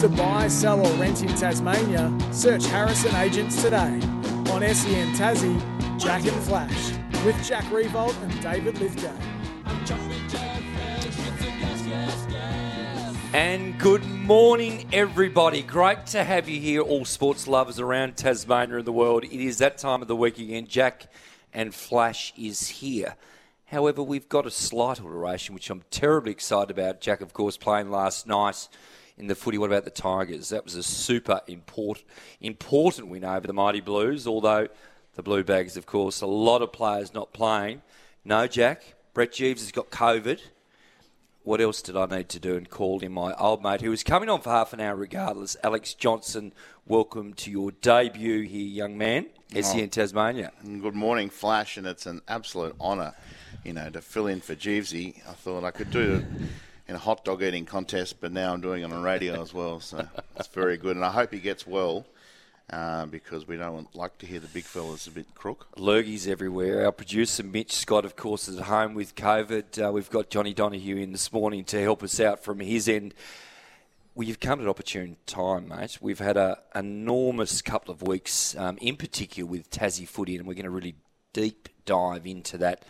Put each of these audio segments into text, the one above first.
To buy, sell, or rent in Tasmania, search Harrison Agents today. On SEN Tassie, Jack and Flash, with Jack Riewoldt and David Lithgow. And good morning, everybody. Great to have you here, all sports lovers around Tasmania and the world. It is that time of the week again. Jack and Flash is here. However, we've got a slight alteration, which I'm terribly excited about. Jack, of course, playing last night in the footy. What about the Tigers? That was a super important, important win over the Mighty Blues, although the Blue Bags, of course, a lot of players not playing. No, Jack. Brett Geeves has got COVID. What else did I need to do? And called in my old mate, who was coming on for half an hour regardless. Alex Johnson, welcome to your debut here, young man. SEN oh. Tasmania. Good morning, Flash, and it's an absolute honour, you know, to fill in for Jeevesy. I thought I could do it in a hot dog eating contest, but now I'm doing it on radio as well, so it's very good. And I hope he gets well. Uh, because we don't like to hear the big fellas a bit crook. Lurgies everywhere. Our producer Mitch Scott, of course, is at home with COVID. Uh, we've got Johnny Donahue in this morning to help us out from his end. Well, you've come at an opportune time, mate. We've had an enormous couple of weeks, um, in particular with Tassie footy, and we're going to really deep dive into that.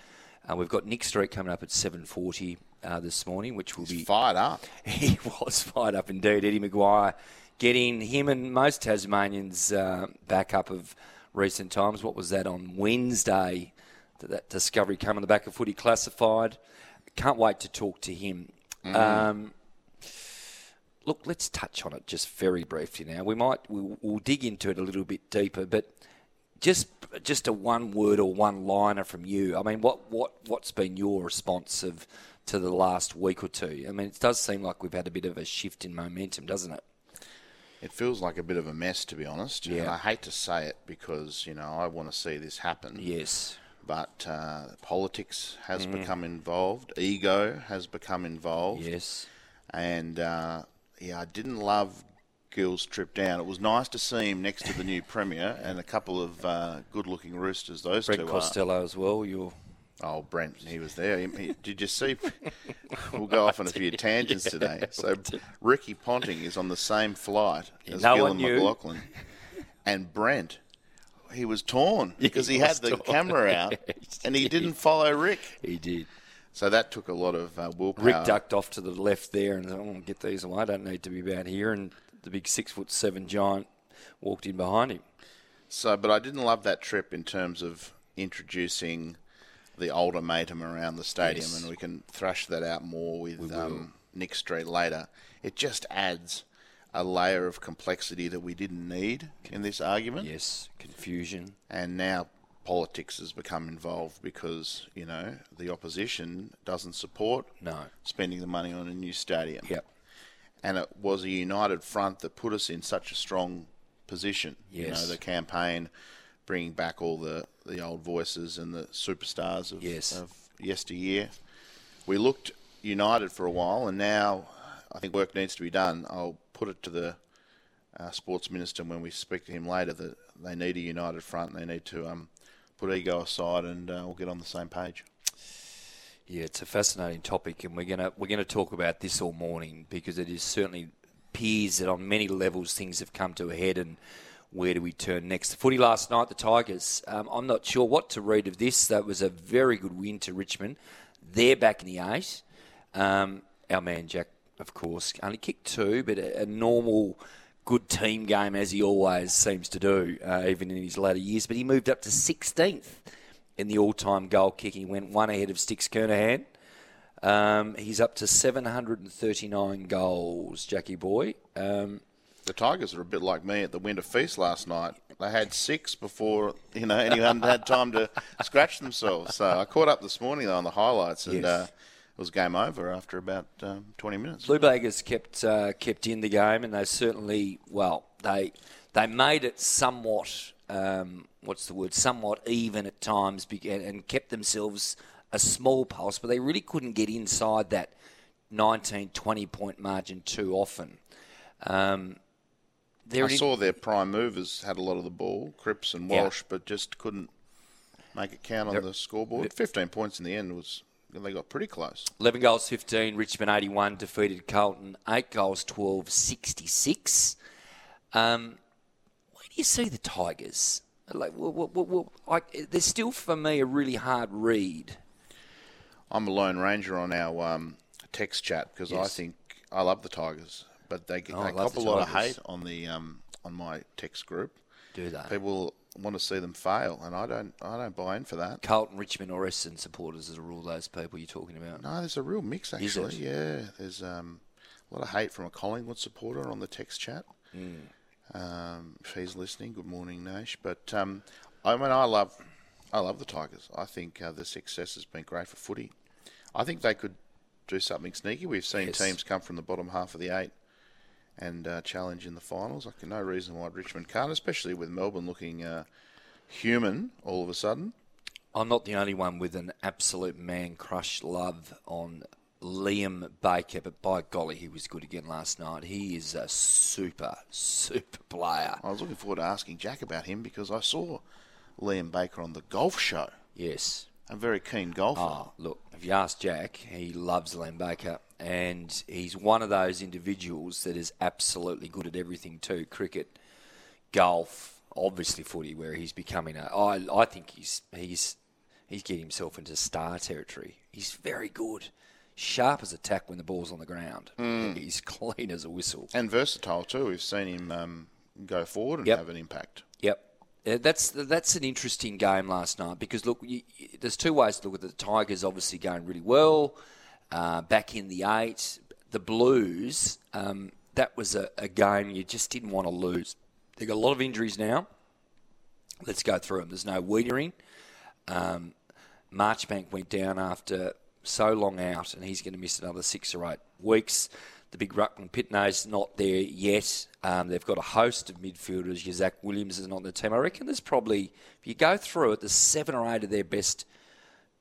Uh, we've got Nick Street coming up at 7.40 uh, this morning, which will He's be... fired up. He was fired up indeed. Eddie McGuire getting him and most Tasmanians uh, back up of recent times. What was that on Wednesday? That, that discovery came on the back of Footy Classified. Can't wait to talk to him. Um, look, let's touch on it just very briefly now. We might we'll, we'll dig into it a little bit deeper, but just just a one word or one liner from you. I mean, what what what's been your response of to the last week or two? I mean, it does seem like we've had a bit of a shift in momentum, doesn't it? It feels like a bit of a mess, to be honest. Yeah. And I hate to say it because, you know, I want to see this happen. Yes. But uh, politics has become involved, ego has become involved. Yes. And, uh, yeah, I didn't love Gil's trip down. It was nice to see him next to the new Premier and a couple of uh, good looking roosters, those Brett two are. Costello as well. You're Oh, Brent, he was there. He- he- did you see? we'll go off on a few tangents today. So Ricky Ponting is on the same flight as no Gil one and knew. McLachlan, and Brent, he was torn because he, he had the torn. camera out and he he didn't follow Rick. he did. So that took a lot of uh, willpower. Rick ducked off to the left there and oh, get these away. I don't need to be about here. And the big six foot seven giant walked in behind him. So, but I didn't love that trip in terms of introducing the ultimatum around the stadium, Yes. and we can thrash that out more with um, Nick Street later. It just adds a layer of complexity that we didn't need in this argument, Yes, confusion. and now politics has become involved because you know the opposition doesn't support No. spending the money on a new stadium Yep. and it was a united front that put us in such a strong position. You Yes. know, the campaign bringing back all the, the old voices and the superstars of, Yes. of yesteryear. We looked united for a while, and now I think work needs to be done. I'll put it to the uh, sports minister when we speak to him later that they need a united front. They need to um, put ego aside, and uh, we'll get on the same page. Yeah, it's a fascinating topic, and we're gonna we're gonna talk about this all morning because it is certainly appears that on many levels things have come to a head, and where do we turn next? Footy last night, the Tigers. Um, I'm not sure what to read of this. That was a very good win to Richmond. They're back in the eight. Um, our man Jack, of course, only kicked two, but a, a normal good team game as he always seems to do, uh, even in his later years. But he moved up to 16th in the all-time goal kicking. Went one ahead of Sticks Kernahan. Um, he's up to 739 goals, Jackie boy. Um, The Tigers are a bit like me at the Winter Feast last night. They had six before you know anyone had time to scratch themselves. So I caught up this morning though on the highlights, and Yes. uh, it was game over after about um, 20 minutes. Blue Baggers kept uh, kept in the game, and they certainly well they they made it somewhat um, what's the word somewhat even at times, and kept themselves a small pulse, but they really couldn't get inside that 19, 20 point margin too often. Um, I saw their prime movers had a lot of the ball, Cripps and Yeah. Walsh, but just couldn't make it count on They're- the scoreboard. 15 points in the end was they got pretty close. 11 goals 15, Richmond 81 defeated Carlton 8 goals 12, 66. Um, where do you see the Tigers? Like, well, well, well, like, they're still for me a really hard read. I'm a lone ranger on our um, text chat because I think I love the Tigers, but they, Oh, they cop a lot of hate on the um, on my text group. Do that. People want to see them fail, and I don't. I don't buy in for that. Carlton, Richmond, or Essendon supporters as a rule, those people you're talking about. No, there's a real mix actually. Yeah, there's um, a lot of hate from a Collingwood supporter on the text chat. Hmm. Um, if he's listening, good morning, Nash. But um, I mean, I love, I love the Tigers. I think uh, the success has been great for footy. I think they could do something sneaky. We've seen Yes. teams come from the bottom half of the eight and uh, challenge in the finals. I can no reason why Richmond can't, especially with Melbourne looking uh, human all of a sudden. I'm not the only one with an absolute man crush love on Liam Baker, but by golly, he was good again last night. He is a super, super player. I was looking forward to asking Jack about him because I saw Liam Baker on the golf show. Yes. A very keen golfer. Oh, look, if you ask Jack, he loves Liam Baker, and he's one of those individuals that is absolutely good at everything too cricket, golf, obviously footy, where he's becoming a. I, I think he's, he's, he's getting himself into star territory. He's very good. Sharp as a tack when the ball's on the ground. He's clean as a whistle. And versatile too. We've seen him um, go forward and Yep. have an impact. Yep. Uh, That's that's an interesting game last night because look, you- there's two ways to look at it. The Tigers obviously going really well, uh, back in the eight. The Blues, um, that was a, a game you just didn't want to lose. They've got a lot of injuries now. Let's go through them. There's no Weitering. Um, Marchbank went down after so long out, and he's going to miss another six or eight weeks. The big ruckman Pittonet's not there yet. Um, they've got a host of midfielders. Your Zach Williams is not in the team. I reckon there's probably, if you go through it, there's seven or eight of their best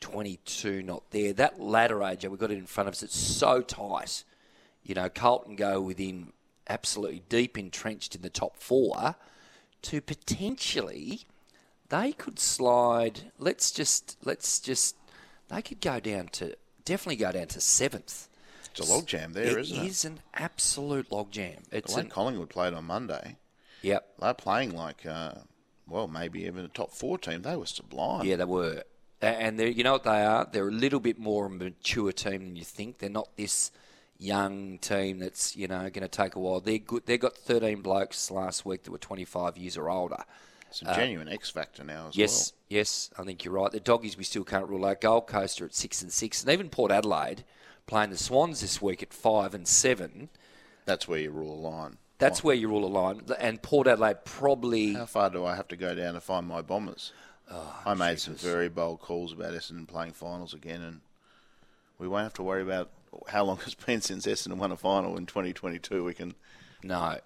22 not there. That latter age, we've got it in front of us, it's so tight. You know, Carlton go within absolutely deep entrenched in the top four to potentially they could slide. Let's just let's just they could go down to definitely go down to seventh. It's a logjam there, isn't it? It is an absolute logjam. It's The way an, Collingwood played on Monday, yep. they're playing like, uh, well, maybe even a top four team. They were sublime. Yeah, they were. A- And they're, you know what they are? They're a little bit more a mature team than you think. They're not this young team that's you know going to take a while. They're good. They got 13 blokes last week that were 25 years or older. Some uh, genuine X factor now as Yes, yes, I think you're right. The doggies we still can't rule out. Gold Coast are at six and six, and even Port Adelaide playing the Swans this week at five and seven. That's where you rule a line. That's oh. where you rule a line. And Port Adelaide probably How far do I have to go down to find my Bombers? Oh, I made some very bold calls about Essendon playing finals again, and we won't have to worry about how long it's been since Essendon won a final in 2022. We can no.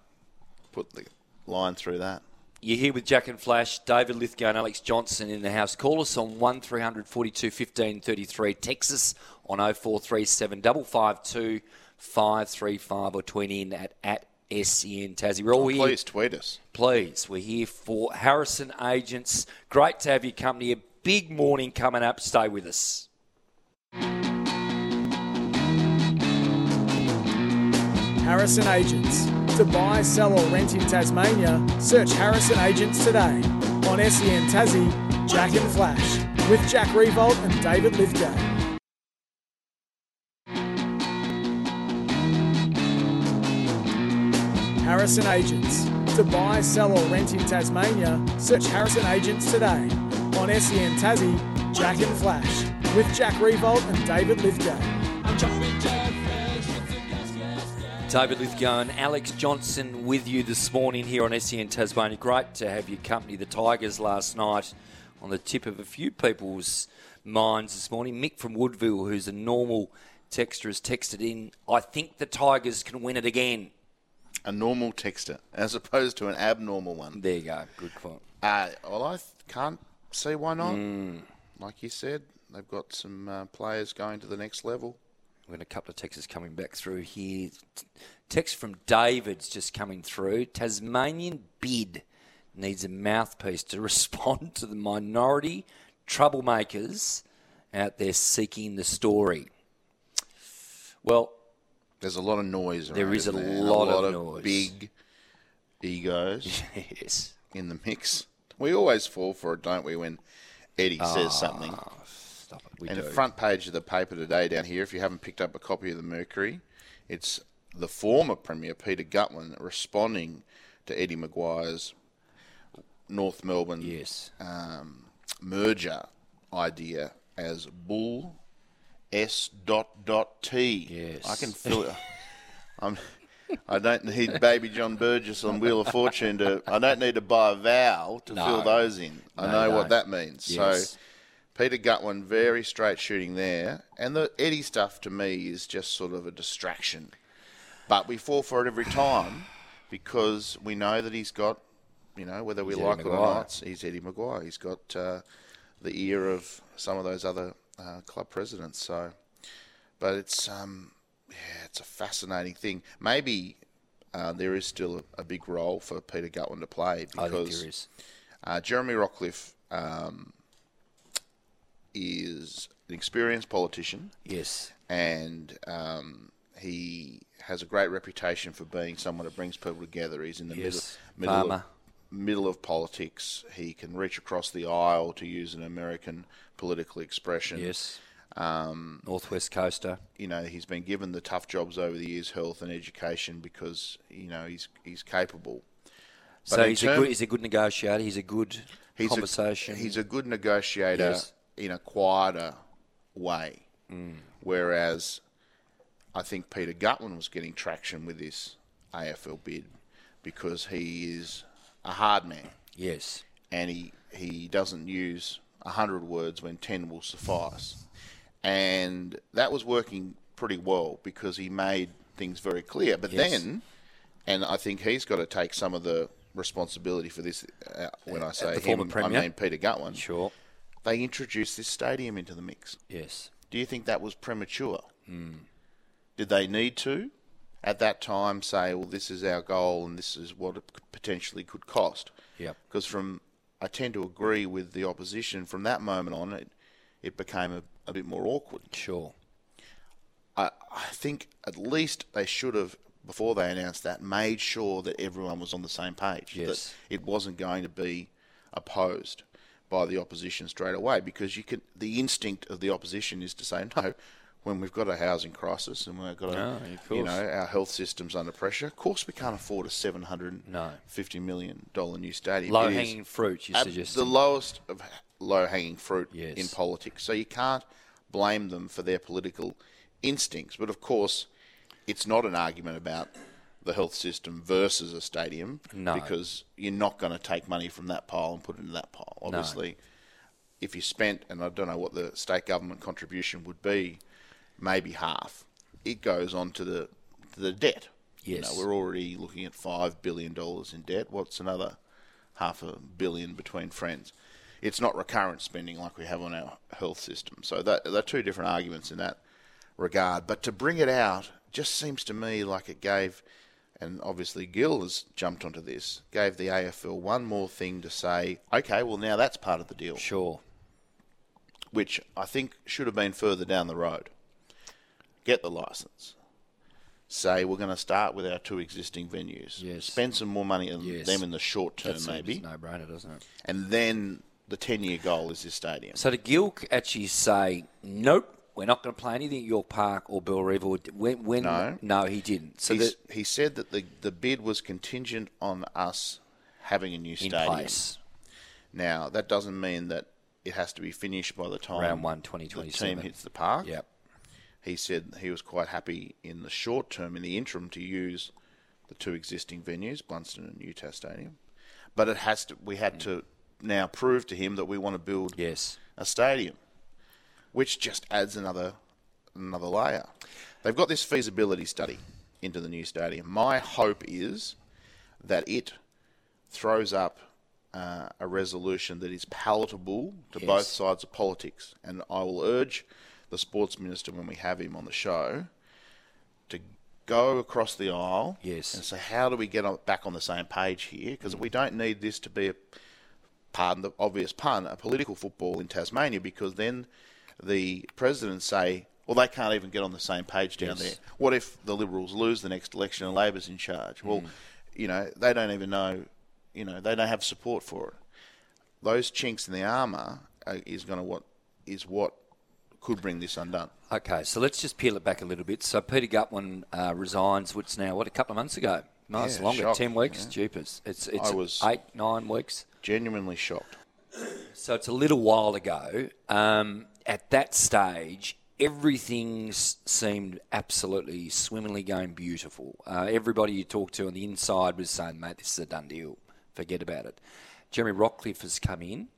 put the line through that. You're here with Jack and Flash, David Lithgow and Alex Johnson in the house. Call us on 1342 15 33. Texas on 0437 552 535 or tweet in at, at SEN Tassie. We're all oh, here. Please tweet us. Please, we're here for Harrison Agents. Great to have your company. A big morning coming up. Stay with us. Harrison Agents. To buy, sell, or rent in Tasmania, search Harrison Agents today. On SEN Tassie, Jack and Flash, with Jack Riewoldt and David Lithgow. Harrison Agents. To buy, sell, or rent in Tasmania, search Harrison Agents today. on SEN Tassie, Jack and Flash, with Jack Riewoldt and David Lithgow. David Lithgow and Alex Johnson with you this morning here on SEN Tasmania. Great to have you company the Tigers last night on the tip of a few people's minds this morning. Mick from Woodville, who's a normal texter, has texted in, I think the Tigers can win it again. A normal texter, as opposed to an abnormal one. There you go. Good point. Uh, well, I th- can't see why not. Like you said, they've got some uh, players going to the next level. We've got a couple of texts coming back through here. Text from David's just coming through. Tasmanian bid needs a mouthpiece to respond to the minority troublemakers out there seeking the story. Well, There's a lot of noise. There is a there? And lot of of noise. big egos yes. in the mix. We always fall for it, don't we? When Eddie says something. Stop it. We and do. the front page of the paper today down here, if you haven't picked up a copy of the Mercury, it's the former Premier Peter Gutwein responding to Eddie McGuire's North Melbourne yes. um, merger idea as Bull S dot dot T. Yes. I can feel it. I'm. I don't need Baby John Burgess on Wheel of Fortune to. I don't need to buy a vowel to No. fill those in. I No, know you what that means. Yes. So, Peter Gutwein, very straight shooting there, and the Eddie stuff to me is just sort of a distraction. But we fall for it every time because we know that he's got, you know, whether we He's like it or not, he's Eddie McGuire. He's got uh, the ear of some of those other uh, club presidents. So, but it's um, yeah, it's a fascinating thing. Maybe uh, there is still a, a big role for Peter Gutwein to play because think there is. uh, Jeremy Rockliff um, is an experienced politician Yes. and um, he has a great reputation for being someone that brings people together. He's in the Yes. middle, middle, Farmer. of, middle of politics. He can reach across the aisle, to use an American political expression. Yes. Um, Northwest Coaster. You know, he's been given the tough jobs over the years, health and education, because you know he's he's capable. But So he's a, good, he's a good negotiator. He's a good he's conversation. A, he's a good negotiator Yes. in a quieter way, Mm. whereas I think Peter Gutwein was getting traction with this AFL bid because he is a hard man yes. and he he doesn't use a hundred words when ten will suffice, and that was working pretty well because he made things very clear. But Yes. then, and I think he's got to take some of the responsibility for this. Uh, when I say him, Premier? I mean Peter Gutwein. Sure. They introduced this stadium into the mix. Yes. Do you think that was premature? Hmm. Did they need to, at that time, say, well, this is our goal and this is what it potentially could cost? Yep. Because from, I tend to agree with the opposition. From that moment on, it, it became a, a bit more awkward. Sure. I, I think at least they should have, before they announced that, made sure that everyone was on the same page. Yes. That it wasn't going to be opposed by the opposition straight away because you can. The instinct of the opposition is to say no. When we've got a housing crisis and we've got a, No, you know, our health system's under pressure. Of course, we can't afford a seven hundred No. fifty million dollar new stadium. Low It hanging fruit, you suggest. the lowest of low hanging fruit Yes. in politics. So you can't blame them for their political instincts. But of course, it's not an argument about the health system versus a stadium No. because you're not going to take money from that pile and put it into that pile. Obviously, if you spent, and I don't know what the state government contribution would be, maybe half, it goes on to the to the debt. You Yes. know, we're already looking at five billion dollars in debt. What's another half a billion between friends? It's not recurrent spending like we have on our health system. So that there are two different arguments in that regard. But to bring it out just seems to me like it gave, and obviously Gil has jumped onto this, gave the AFL one more thing to say. Okay, well now that's part of the deal Sure. which I think should have been further down the road. Get the license. Say we're going to start with our two existing venues. Yes. Spend some more money on Yes. them in the short term, maybe, no brainer, doesn't it? and then the ten-year goal is this stadium. So did Gil actually say, nope, we're not going to play anything at York Park or Bellerive? Or when, when, No. no, he didn't. So that he said that the the bid was contingent on us having a new in stadium. place. Now that doesn't mean that it has to be finished by the time Round one, the 2027. team hits the park. Yep. He said he was quite happy in the short term, in the interim, to use the two existing venues, Blundstone and UTAS Stadium. But it has to. We had to now prove to him that we want to build Yes. a stadium, which just adds another another layer. They've got this feasibility study into the new stadium. My hope is that it throws up uh, a resolution that is palatable to Yes. both sides of politics, and I will urge the sports minister when we have him on the show to go across the aisle Yes. and say, how do we get on, back on the same page here? Because we don't need this to be a pardon the obvious pun, a political football in Tasmania because then the presidents say, well, they can't even get on the same page down Yes. there. What if the Liberals lose the next election and Labor's in charge? Well, you know, they don't even know, you know, they don't have support for it. Those chinks in the armour uh, is going to what is what could bring this undone. Okay, so let's just peel it back a little bit. So Peter Gutwein uh, resigns. What's now? What a couple of months ago? No, it's Yeah, longer. shock, Ten weeks. yeah. Jeepers. It's it's I was- eight nine weeks. Genuinely shocked. So it's a little while ago. Um, at that stage, everything seemed absolutely swimmingly going beautiful. Uh, everybody you talked to on the inside was saying, "Mate, this is a done deal. Forget about it." Jeremy Rockliff has come in.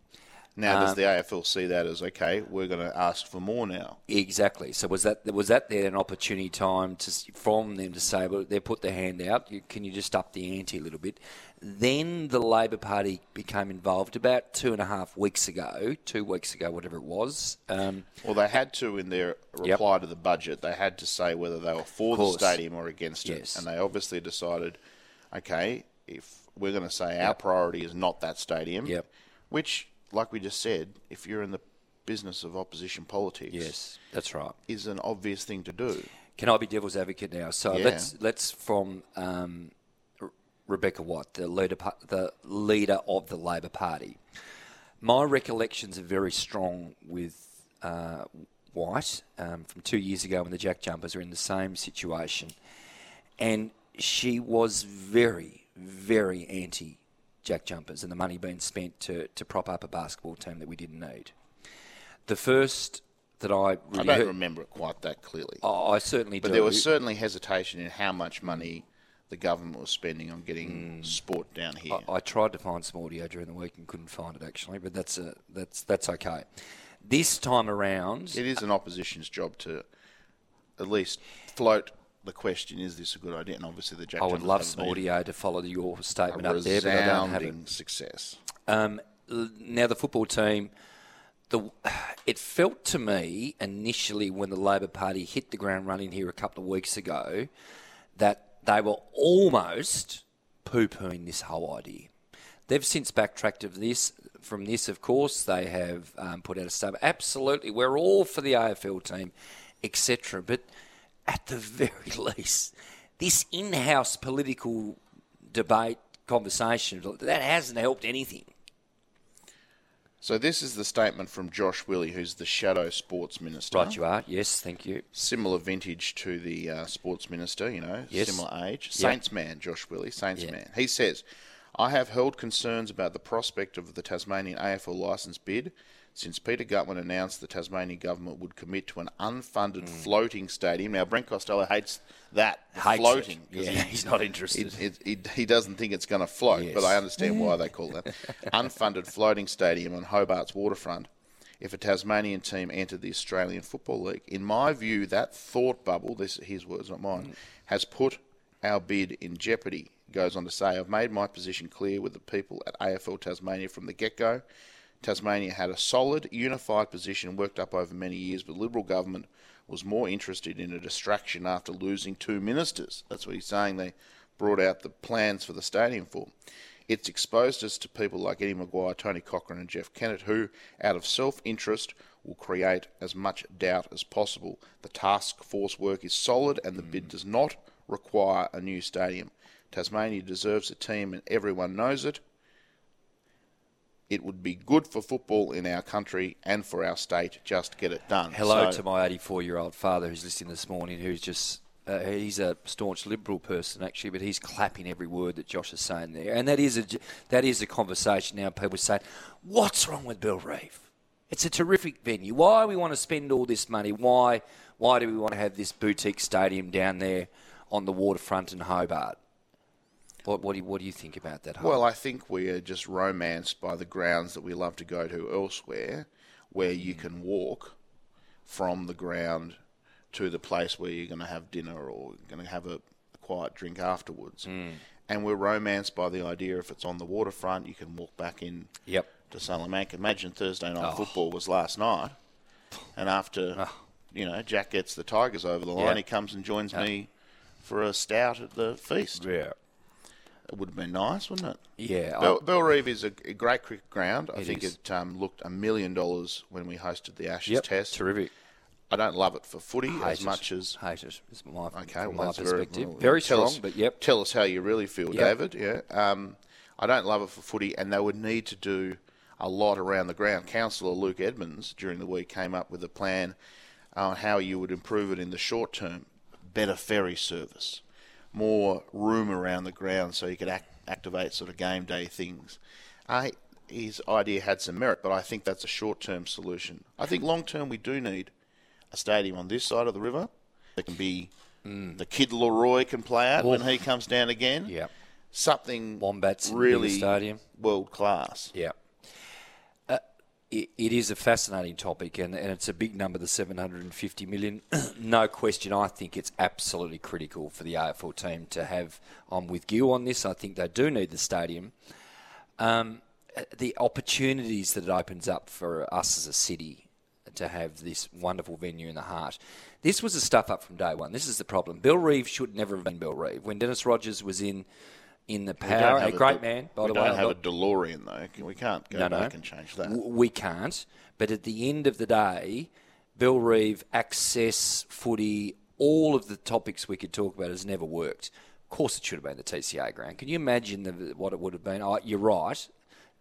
Now, Um, does the AFL see that as okay? We're going to ask for more now. Exactly. So was that was that there an opportunity time to from them to say, well, they put their hand out. You, can you just up the ante a little bit? Then the Labor Party became involved about two and a half weeks ago, two weeks ago, whatever it was. Um, Well, they had to in their Yep. reply to the budget. They had to say whether they were for the stadium or against Yes. it, and they obviously decided, okay, if we're going to say our priority is not that stadium, Yep. which, like we just said, if you're in the business of opposition politics, yes, that's right. is an obvious thing to do. Can I be devil's advocate now? So Yeah. let's let's from um, Rebecca White, the leader, the leader of the Labor Party. My recollections are very strong with uh, White um, from two years ago when the Jack Jumpers were in the same situation, and she was very, very anti Jack Jumpers and the money being spent to to prop up a basketball team that we didn't need. The first that I really I don't heard, remember it quite that clearly, Oh, I certainly but do. there was certainly hesitation in how much money the government was spending on getting Mm. sport down here. I, I tried to find some audio during the week and couldn't find it actually, but that's a, that's that's okay. This time around, It is an opposition's job to at least float the question: Is this a good idea? And obviously, the Jack I would love some audio to follow your statement up there, but I don't have it. success. Um, now the football team, the it felt to me initially when the Labor Party hit the ground running here a couple of weeks ago that they were almost poo-pooing this whole idea. They've since backtracked of this from this, of course. They have um, put out a statement. Absolutely, we're all for the AFL team, etc. But at the very least, this in-house political debate conversation that hasn't helped anything. So this is the statement from Josh Willie, who's the shadow sports minister. Right, you are. Yes, thank you. Similar vintage to the uh, sports minister, you know, Yes. similar age. Saints man, Josh Willie, Saints man. He says, I have held concerns about the prospect of the Tasmanian AFL licence bid since Peter Gutwein announced the Tasmanian government would commit to an unfunded mm. floating stadium. Now, Brent Costello hates that. Hates it. Yeah, he- he's not interested. It, it, it, he doesn't think it's going to float, but I understand why they call that. Unfunded floating stadium on Hobart's waterfront if a Tasmanian team entered the Australian Football League. In my view, that thought bubble, this his words, not mine, mm. has put our bid in jeopardy. He goes on to say, I've made my position clear with the people at AFL Tasmania from the get go. Tasmania had a solid, unified position worked up over many years, but the Liberal government was more interested in a distraction after losing two ministers. That's what he's saying. They brought out the plans for the stadium for. It's exposed us to people like Eddie McGuire, Tony Cochrane, and Jeff Kennett, who, out of self interest, will create as much doubt as possible. The task force work is solid, and the bid mm. does not require a new stadium. Tasmania deserves a team, and everyone knows it. It would be good for football in our country and for our state. Just get it done. Hello So- to my 84 year old father who's listening this morning, who's just. Uh, he's a staunch liberal person, actually, but he's clapping every word that Josh is saying there, and that is a that is a conversation now. People say, "What's wrong with Bellerive? It's a terrific venue. Why we want to spend all this money? Why why do we want to have this boutique stadium down there on the waterfront in Hobart? What what do you, what do you think about that? Well, I think we are just romanced by the grounds that we love to go to elsewhere, where you can walk from the ground to the place where you're going to have dinner or going to have a, a quiet drink afterwards. Mm. And we're romanced by the idea if it's on the waterfront, you can walk back in Yep. to Salamanca. Imagine Thursday night Oh. football was last night, and after Oh. you know Jack gets the Tigers over the line, Yeah. he comes and joins me for a stout at the feast. Yeah. It would have been nice, wouldn't it? Yeah. Bell, I- Bellerive is a, a great cricket ground. I think is. it um, looked a million dollars when we hosted the Ashes yep. Test. Terrific. I don't love it for footy as it. much as. hate it. It's my, Okay, well, my that's very, perspective. Very, tell strong, us- but yep. Tell us how you really feel, Yep. David. Yeah. Um, I don't love it for footy, and they would need to do a lot around the ground. Councillor Luke Edmonds during the week came up with a plan on how you would improve it in the short term. Better ferry service, more room around the ground so you could act, activate sort of game day things. Uh, his idea had some merit, but I think that's a short term solution. I think long term we do need a stadium on this side of the river that can be the kid Leroy can play at when he comes down again. Yep. Something Wombats really stadium. world class. Yeah. It, is a fascinating topic, and, and it's a big number, the 750 million. no question, I think it's absolutely critical for the AFL team to have. I'm with Gil on this. I think they do need the stadium. Um, the opportunities that it opens up for us as a city to have this wonderful venue in the heart. This was a stuff up from day one. This is the problem. Bellerive should never have been Bellerive. When Dennis Rogers was in in the power, a great De- man, by the way. we don't have a DeLorean though. We can't go no, back no. and change that. We can't. But at the end of the day, Bellerive, access, footy, all of the topics we could talk about has never worked. Of course, it should have been the TCA ground. Can you imagine the, what it would have been? Oh, you're right.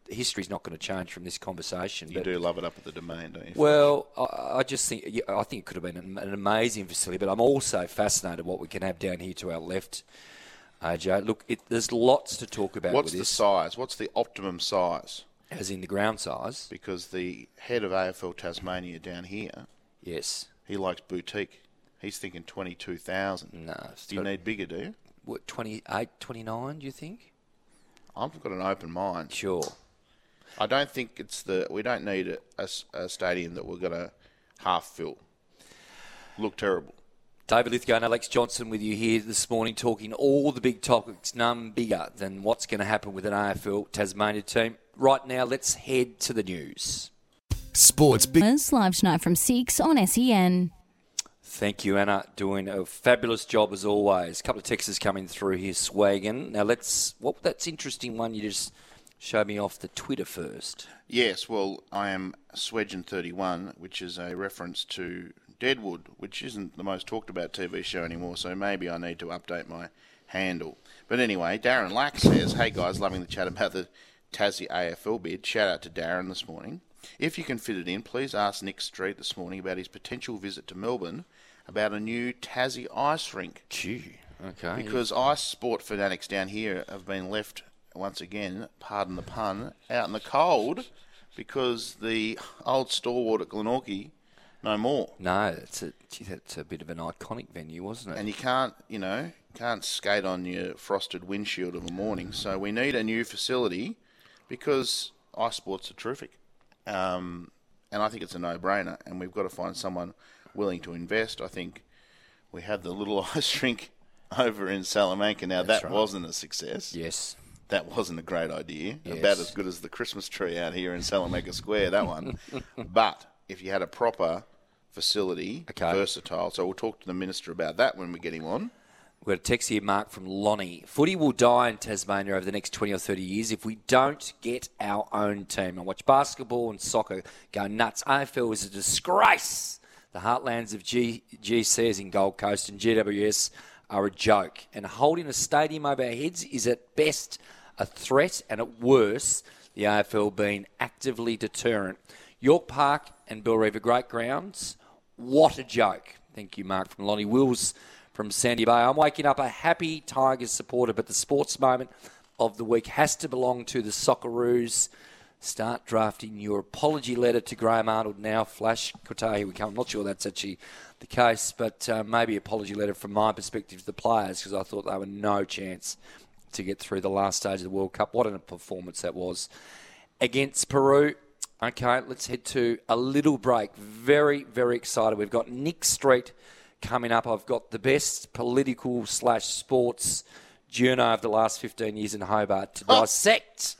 History's not going to change from this conversation. you do love it up at the domain, don't you? well, I, I just think I think it could have been an, an amazing facility, but I'm also fascinated what we can have down here to our left. AJ, look, it, there's lots to talk about What's the this, size? What's the optimum size? as in the ground size. Because the head of AFL Tasmania down here, Yes, he likes boutique. He's thinking twenty-two thousand. no, Do you need bigger? Do you? what 28, 29, Do you think? I've got an open mind. Sure. I don't think it's the. We don't need a stadium that we're going to half fill. Look terrible. David Lithgow and Alex Johnson with you here this morning talking all the big topics, none bigger than what's going to happen with an AFL Tasmania team. Right now, let's head to the news. Sports Big Live tonight from 6 on E SEN. Thank you, Anna. Doing a fabulous job as always. A couple of texts coming through here, Swaggin. Now let's. What that's interesting one. You just showed me off the Twitter first. Yes, well, I am Swedgen31, which is a reference to Deadwood, which isn't the most talked about TV show anymore, so maybe I need to update my handle. But anyway, Darren Lack says, Hey guys, loving the chat about the Tassie AFL bid. Shout out to Darren this morning. If you can fit it in, please ask Nick Street this morning about his potential visit to Melbourne about a new Tassie ice rink. Gee. Okay. Because ice sport fanatics down here have been left once again, pardon the pun, out in the cold because the old stalwart at Glenorchy no more. no, it's a. Gee, that's a bit of an iconic venue, wasn't it? And you can't, you know, can't skate on your frosted windshield of a morning. So we need a new facility because ice sports are terrific. Um, and I think it's a no-brainer. And we've got to find someone willing to invest. I think we have the little ice rink over in Salamanca. Now That's that right. wasn't a success. yes. That wasn't a great idea. Yes. About as good as the Christmas tree out here in Salamanca Square, that one. but if you had a proper facility, Okay. versatile, so we'll talk to the minister about that when we get him on. We've got a text here, Mark, from Lonnie. Footy will die in Tasmania over the next 20 or 30 years if we don't get our own team. I watch basketball and soccer go nuts. AFL is a disgrace. The heartlands of G- GCs in Gold Coast and GWS are a joke. And holding a stadium over our heads is at best a threat, and at worst, the AFL being actively deterrent. York Park and Bellerive River, great grounds. What a joke. Thank you, Mark, from Lonnie Wills from Sandy Bay. I'm waking up a happy Tigers supporter, but the sports moment of the week has to belong to the Socceroos. start drafting your apology letter to Graham Arnold now. Flash, Qatar, here we come. I'm not sure that's actually the case, but uh, maybe apology letter from my perspective to the players because I thought they were no chance to get through the last stage of the World Cup. What a performance that was against Peru. Okay, let's head to a little break. Very, very excited. We've got Nick Street coming up. I've got the best political slash sports journo of the last 15 years in Hobart to dissect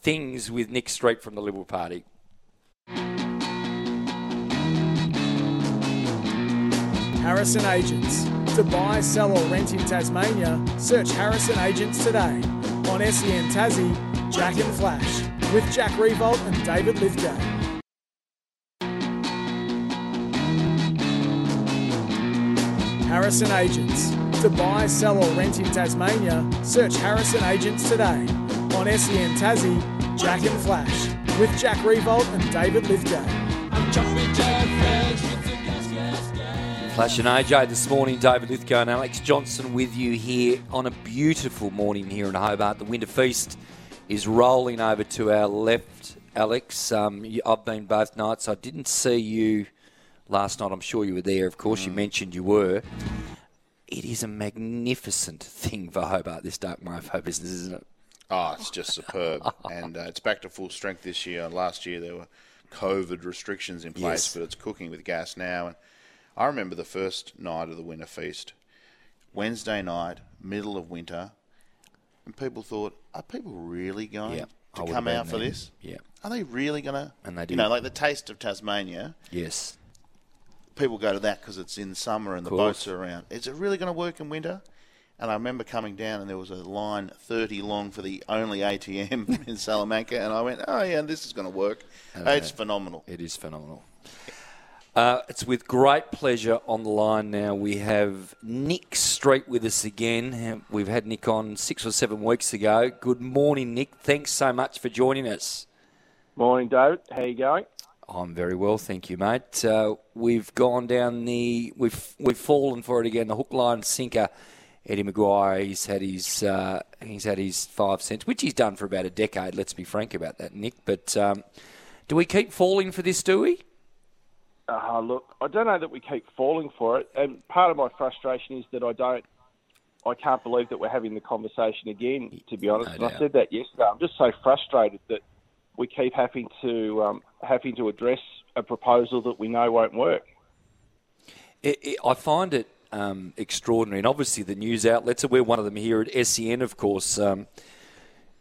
things with Nick Street from the Liberal Party. Harrison Agents. To buy, sell, or rent in Tasmania, search Harrison Agents today. On SEN Tassie, Jack and Flash, with Jack Riewoldt and David Lithgow. Harrison Agents. To buy, sell, or rent in Tasmania, search Harrison Agents today. On SEN Tassie, Jack and Flash, with Jack Riewoldt and David Lithgow. Flash and AJ this morning, David Lithgow and Alex Johnson with you here on a beautiful morning here in Hobart. The Winter Feast is rolling over to our left, Alex. Um, you, I've been both nights. I didn't see you last night. I'm sure you were there. Of course, you mentioned you were. It is a magnificent thing for Hobart, this dark mofo business, isn't it? Oh, it's just superb. and uh, it's back to full strength this year. Last year there were COVID restrictions in place, Yes. but it's cooking with gas now. And I remember the first night of the Winter Feast, Wednesday night, middle of winter, and people thought, are people really going Yeah, to come out for this? Yeah. Are they really going to? And they do. You know, like the taste of Tasmania, Yes. people go to that because it's in summer and the boats are around. Is it really going to work in winter? And I remember coming down and there was a line 30 long for the only ATM in Salamanca, and I went, oh yeah, this is going to work. Oh, it's phenomenal. It is phenomenal. Uh, it's with great pleasure on the line now. We have Nick Street with us again. We've had Nick on six or seven weeks ago. Good morning, Nick. Thanks so much for joining us. Morning, David. How you going? I'm very well, thank you, mate. Uh, we've gone down the we've we've fallen for it again. The hook, line, sinker. Eddie McGuire. He's had his uh, he's had his five cents, which he's done for about a decade. Let's be frank about that, Nick. But um, do we keep falling for this? Do we? Uh, look, I don't know that we keep falling for it, and part of my frustration is that I don't, I can't believe that we're having the conversation again. To be honest, No and I said that yesterday. I'm just so frustrated that we keep having to um, having to address a proposal that we know won't work. It, it, I find it um, extraordinary, and obviously the news outlets, we're one of them here at SEN, of course. Um,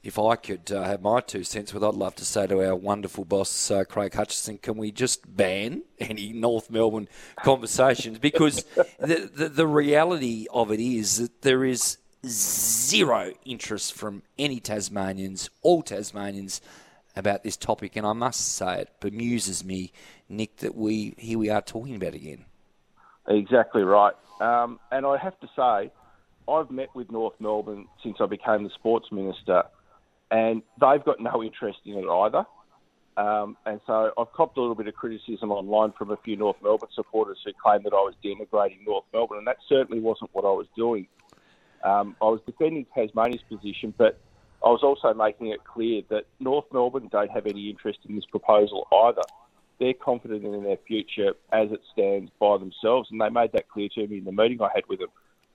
if I could uh, have my two cents, what I'd love to say to our wonderful boss, uh, Craig Hutchison, can we just ban any North Melbourne conversations? Because the, the, the reality of it is that there is zero interest from any Tasmanians, all Tasmanians, about this topic. And I must say, it bemuses me, Nick, that we here we are talking about it again. Exactly right. Um, and I have to say, I've met with North Melbourne since I became the sports minister, and they've got no interest in it either. Um, and so I've copped a little bit of criticism online from a few North Melbourne supporters who claim that I was denigrating North Melbourne, and that certainly wasn't what I was doing. Um, I was defending Tasmania's position, but I was also making it clear that North Melbourne don't have any interest in this proposal either. They're confident in their future as it stands by themselves, and they made that clear to me in the meeting I had with them.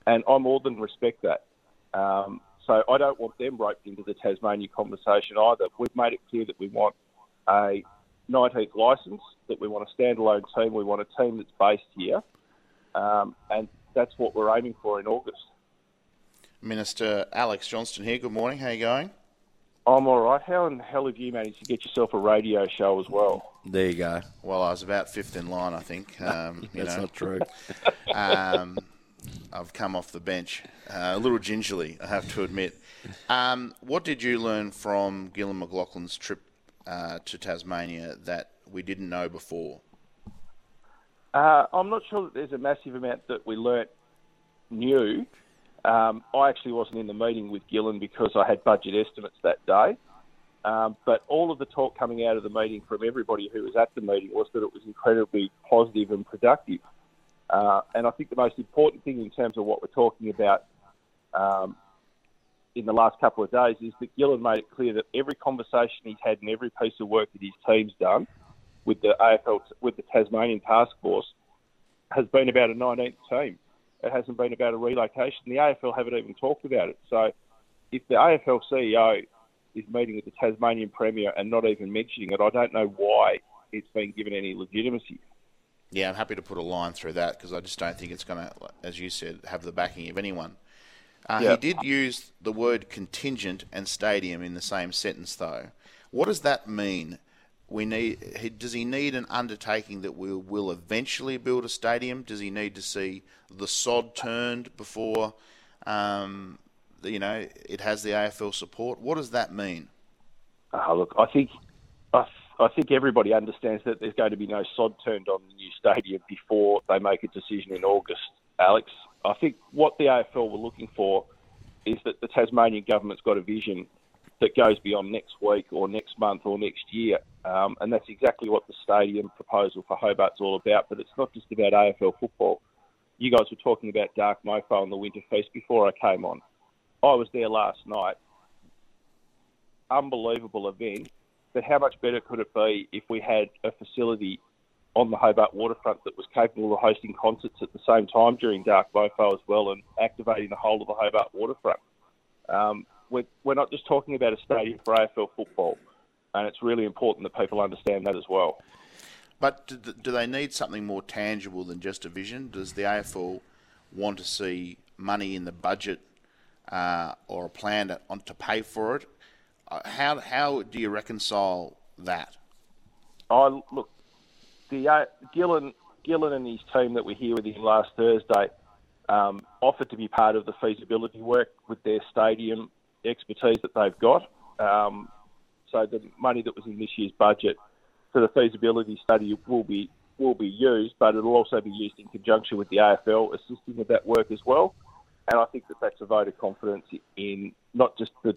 And I more than respect that. Um, so I don't want them roped into the Tasmania conversation either. We've made it clear that we want a 19th licence, that we want a standalone team, we want a team that's based here, um, and that's what we're aiming for in August. Minister Alex Johnson here. Good morning. How are you going? I'm all right. How in the hell have you managed to get yourself a radio show as well? There you go. Well, I was about fifth in line, I think. Um, you That's know, not true. um, I've come off the bench uh, a little gingerly, I have to admit. Um, what did you learn from Gillon McLachlan's trip uh, to Tasmania that we didn't know before? Uh, I'm not sure that there's a massive amount that we learnt new. Um, I actually wasn't in the meeting with Gillon because I had budget estimates that day. Um, but all of the talk coming out of the meeting from everybody who was at the meeting was that it was incredibly positive and productive. Uh, and I think the most important thing in terms of what we're talking about um, in the last couple of days is that Gillon made it clear that every conversation he's had and every piece of work that his team's done with the AFL, with the Tasmanian Task Force, has been about a 19th team. It hasn't been about a relocation. The AFL haven't even talked about it. So if the AFL CEO is meeting with the Tasmanian Premier and not even mentioning it, I don't know why it's been given any legitimacy. Yeah, I'm happy to put a line through that because I just don't think it's going to, as you said, have the backing of anyone. Uh, Yep. He did use the word contingent and stadium in the same sentence, though. What does that mean? We need. Does he need an undertaking that we will eventually build a stadium? Does he need to see the sod turned before, um, you know, it has the AFL support? What does that mean? Uh, look, I think I, I think everybody understands that there's going to be no sod turned on the new stadium before they make a decision in August, Alex. I think what the AFL were looking for is that the Tasmanian government's got a vision that goes beyond next week or next month or next year, um, and that's exactly what the stadium proposal for Hobart's all about. But it's not just about AFL football. You guys were talking about Dark Mofo and the Winter Feast before I came on. I was there last night unbelievable event. But how much better could it be if we had a facility on the Hobart waterfront that was capable of hosting concerts at the same time during Dark Mofo as well and activating the whole of the Hobart waterfront? Um, we're, we're not just talking about a stadium for AFL football, and it's really important that people understand that as well. But do, do they need something more tangible than just a vision? Does the AFL want to see money in the budget uh, or a plan to, on, to pay for it? Uh, how how do you reconcile that? I look, the uh, Gillon, Gillon and his team that were here with him last Thursday um, offered to be part of the feasibility work with their stadium expertise that they've got. Um, so the money that was in this year's budget for the feasibility study will be will be used, but it'll also be used in conjunction with the AFL assisting with that work as well. And I think that that's a vote of confidence in not just the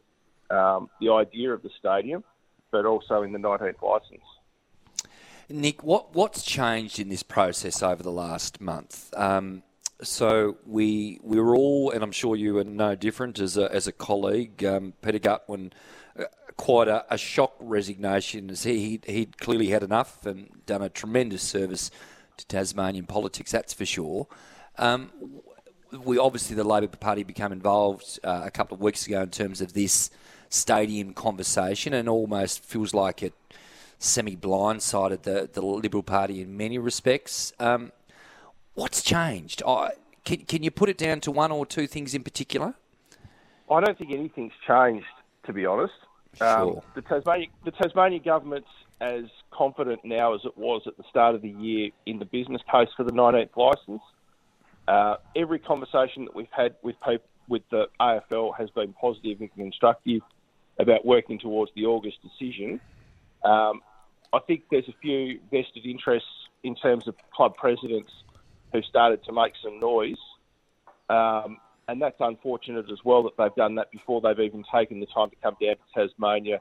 um, the idea of the stadium, but also in the 19th licence. Nick, what what's changed in this process over the last month? Um, so we we were all, and I'm sure you are no different as a as a colleague. Um, Peter Gutwein, uh, quite a, a shock resignation as he he'd clearly had enough and done a tremendous service to Tasmanian politics. That's for sure. Um, we obviously the Labor Party became involved uh, a couple of weeks ago in terms of this stadium conversation, and almost feels like it semi blindsided the, the Liberal Party in many respects. Um, what's changed? I, can, can you put it down to one or two things in particular? I don't think anything's changed, to be honest. Um, the Tasmania, the Tasmania government's as confident now as it was at the start of the year in the business case for the 19th licence. Uh, every conversation that we've had with people, with the AFL has been positive and constructive about working towards the August decision. Um, I think there's a few vested interests in terms of club presidents who started to make some noise. Um, and that's unfortunate as well that they've done that before they've even taken the time to come down to Tasmania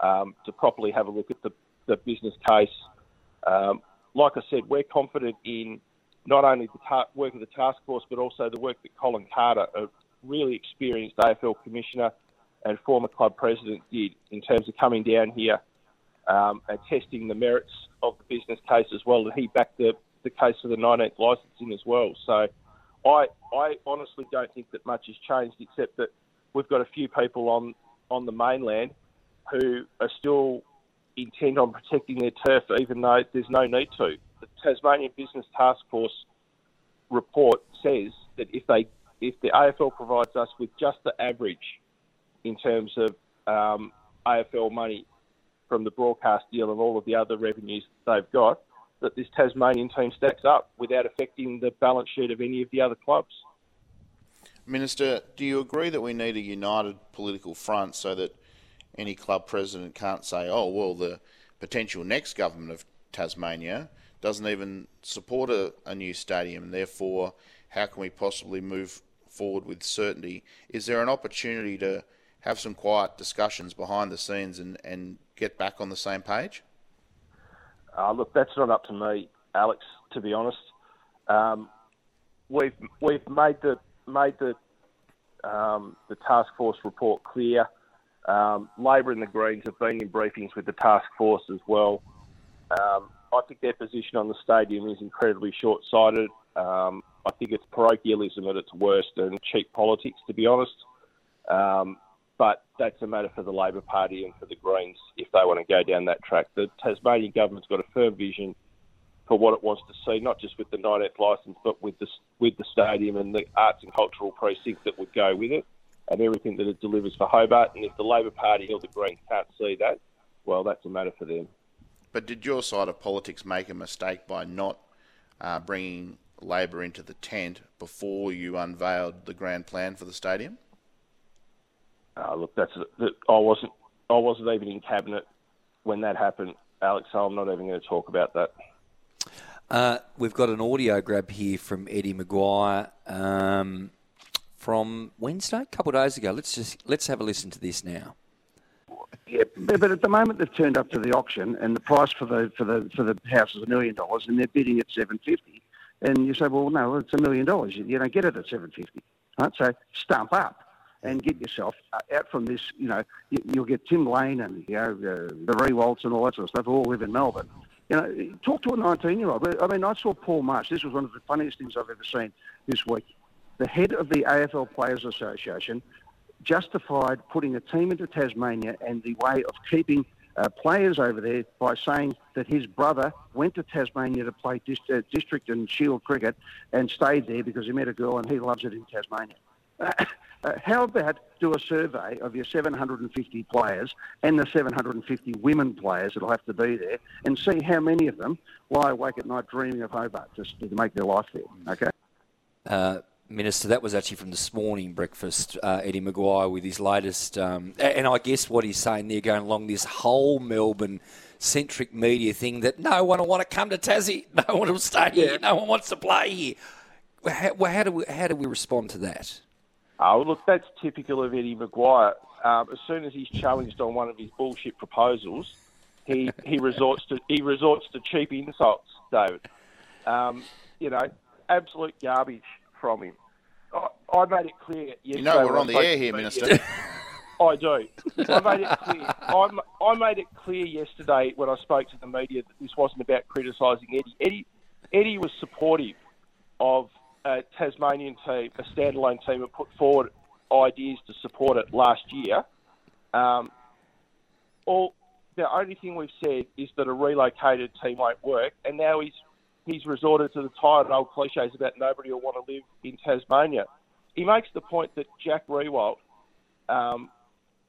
um, to properly have a look at the, the business case. Um, like I said, we're confident in not only the ta- work of the task force, but also the work that Colin Carter, a really experienced AFL commissioner and former club president, did in terms of coming down here um, and testing the merits of the business case as well. And he backed the, the case for the 19th licensing as well. So I, I honestly don't think that much has changed, except that we've got a few people on, on the mainland who are still intent on protecting their turf, even though there's no need to. The Tasmanian Business Task Force report says that if they, if the AFL provides us with just the average in terms of um, AFL money from the broadcast deal and all of the other revenues they've got, that this Tasmanian team stacks up without affecting the balance sheet of any of the other clubs. Minister, do you agree that we need a united political front so that any club president can't say, oh, well, the potential next government of Tasmania doesn't even support a, a new stadium, therefore, how can we possibly move forward with certainty? Is there an opportunity to have some quiet discussions behind the scenes and, and get back on the same page? Uh, look, that's not up to me, Alex. To be honest, um, we've we've made the made the um, the task force report clear. Um, Labor and the Greens have been in briefings with the task force as well. Um, I think their position on the stadium is incredibly short-sighted. Um, I think it's parochialism at its worst and cheap politics, to be honest. Um, but that's a matter for the Labor Party and for the Greens if they want to go down that track. The Tasmanian government's got a firm vision for what it wants to see, not just with the 19th licence, but with the with the stadium and the arts and cultural precinct that would go with it, and everything that it delivers for Hobart. And if the Labor Party or the Greens can't see that, well, that's a matter for them. But did your side of politics make a mistake by not uh, bringing Labor into the tent before you unveiled the grand plan for the stadium? Uh, look, that's that. I wasn't. I wasn't even in cabinet when that happened, Alex. So I'm not even going to talk about that. Uh, we've got an audio grab here from Eddie McGuire um, from Wednesday, a couple of days ago. Let's just let's have a listen to this now. Yeah, but at the moment they've turned up to the auction, and the price for the for the for the house is a million dollars, and they're bidding at seven fifty. And you say, well, no, it's a million dollars. You don't get it at seven fifty. Right? So stump up and get yourself out from this. You know, you, will get Tim Lane and you know uh, the Riewoldts and all that sort of stuff. All live in Melbourne. You know, talk to a 19-year-old. I mean, I saw Paul Marsh. This was one of the funniest things I've ever seen this week. The head of the AFL Players Association justified putting a team into Tasmania and the way of keeping uh, players over there by saying that his brother went to Tasmania to play dis- uh, district and shield cricket and stayed there because he met a girl and he loves it in Tasmania. Uh, how about do a survey of your 750 players and the 750 women players that'll have to be there and see how many of them lie awake at night dreaming of Hobart just to make their life there, okay? Uh, Minister, that was actually from this morning breakfast, uh, Eddie McGuire with his latest. Um, and I guess what he's saying there, going along this whole Melbourne centric media thing that no one will want to come to Tassie, no one will stay here, no one wants to play here. How, how, do, we, how do we respond to that? Oh, look, that's typical of Eddie McGuire. Um, as soon as he's challenged on one of his bullshit proposals, he, he resorts to he resorts to cheap insults, David. Um, you know, absolute garbage from him. I, I made it clear yesterday. You know we're on the air here, Minister. I do. I made it clear. I, I made it clear yesterday when I spoke to the media that this wasn't about criticising Eddie. Eddie Eddie was supportive of a Tasmanian team, a standalone team, that put forward ideas to support it last year. Um, all the only thing we've said is that a relocated team won't work, and now he's he's resorted to the tired old cliches about nobody will want to live in Tasmania. He makes the point that Jack Riewoldt um,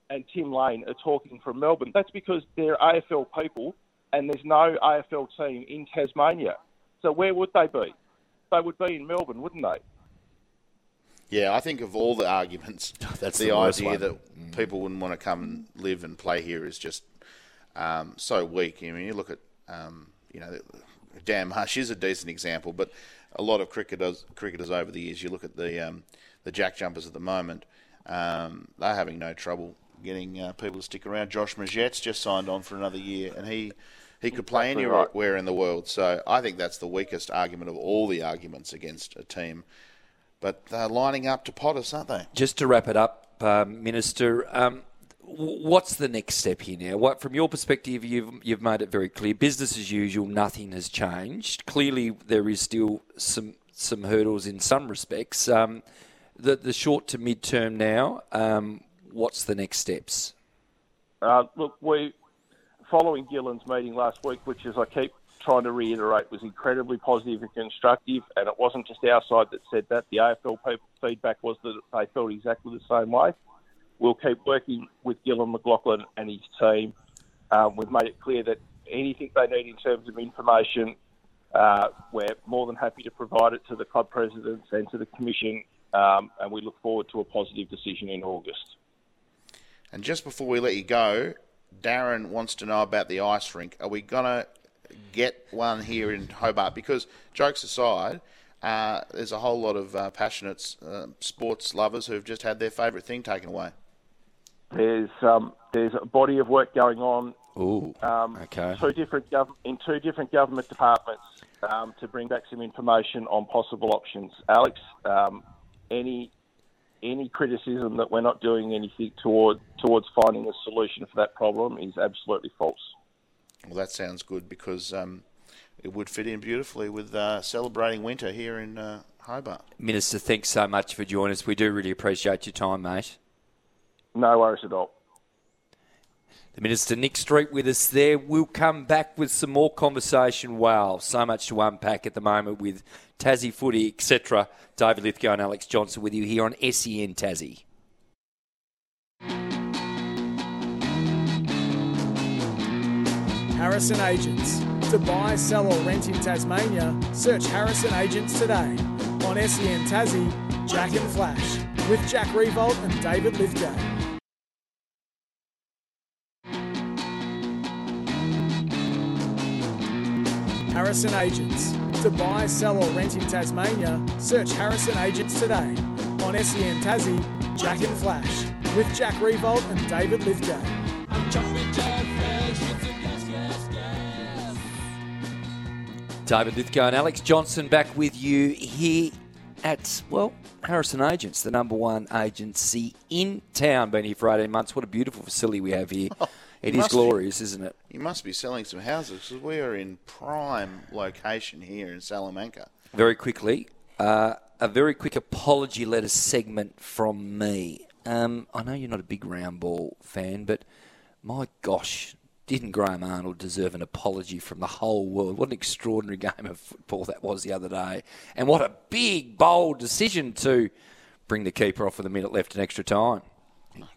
and Tim Lane are talking from Melbourne. That's because they're AFL people, and there's no AFL team in Tasmania. So where would they be? They would be in Melbourne, wouldn't they? Yeah, I think of all the arguments, that's the, the idea one. that Mm. people wouldn't want to come and live and play here is just um, so weak. I mean, you look at, um, you know, Dan Marsh is a decent example, but a lot of cricketers, cricketers over the years, you look at the um, the jack jumpers at the moment, um, they're having no trouble getting uh, people to stick around. Josh Magette's just signed on for another year, and he he could play Exactly anywhere right. in the world. So I think that's the weakest argument of all the arguments against a team. But they're lining up to pot us, aren't they? Just to wrap it up, um, Minister, um, what's the next step here now? What, from your perspective, you've you've made it very clear. Business as usual, nothing has changed. Clearly, there is still some some hurdles in some respects. Um, the the short to mid term now. Um, what's the next steps? Uh, look, we following Gillon's meeting last week, which, as I keep trying to reiterate, was incredibly positive and constructive, and it wasn't just our side that said that. The AFL people feedback was that they felt exactly the same way. We'll keep working with Gillon McLachlan and his team. Um, we've made it clear that anything they need in terms of information, uh, we're more than happy to provide it to the club presidents and to the commission, um, and we look forward to a positive decision in August. And just before we let you go, Darren wants to know about the ice rink. Are we gonna get one here in Hobart? Because jokes aside, uh, there's a whole lot of uh, passionate uh, sports lovers who've just had their favourite thing taken away. There's um, there's a body of work going on Ooh, um, okay. two different gov- in two different government departments um, to bring back some information on possible options. Alex, um, any any criticism that we're not doing anything toward towards finding a solution for that problem is absolutely false. Well, that sounds good because um, it would fit in beautifully with uh, celebrating winter here in uh, Hobart. Minister, thanks so much for joining us. We do really appreciate your time, mate. No worries at all. The Minister, Nick Street, with us there. We'll come back with some more conversation. Wow, so much to unpack at the moment with Tassie footy, etc. David Lithgow and Alex Johnson with you here on SEN Tassie. Harrison Agents. To buy, sell, or rent in Tasmania, search Harrison Agents today on SEN Tassie, Jack and Flash, with Jack Riewoldt and David Lithgow. Harrison Agents. To buy, sell, or rent in Tasmania, search Harrison Agents today on SEN Tassie, Jack and Flash, with Jack Riewoldt and David Lithgow. David Lithgow and Alex Johnson back with you here at, well, Harrison Agents, the number one agency in town. Been here for 18 months. What a beautiful facility we have here. It is must be. glorious, isn't it? You must be selling some houses because we are in prime location here in Salamanca. Very quickly, uh, a very quick apology letter segment from me. Um, I know you're not a big round ball fan, but my gosh, didn't Graham Arnold deserve an apology from the whole world? What an extraordinary game of football that was the other day. And what a big, bold decision to bring the keeper off with a minute left in extra time.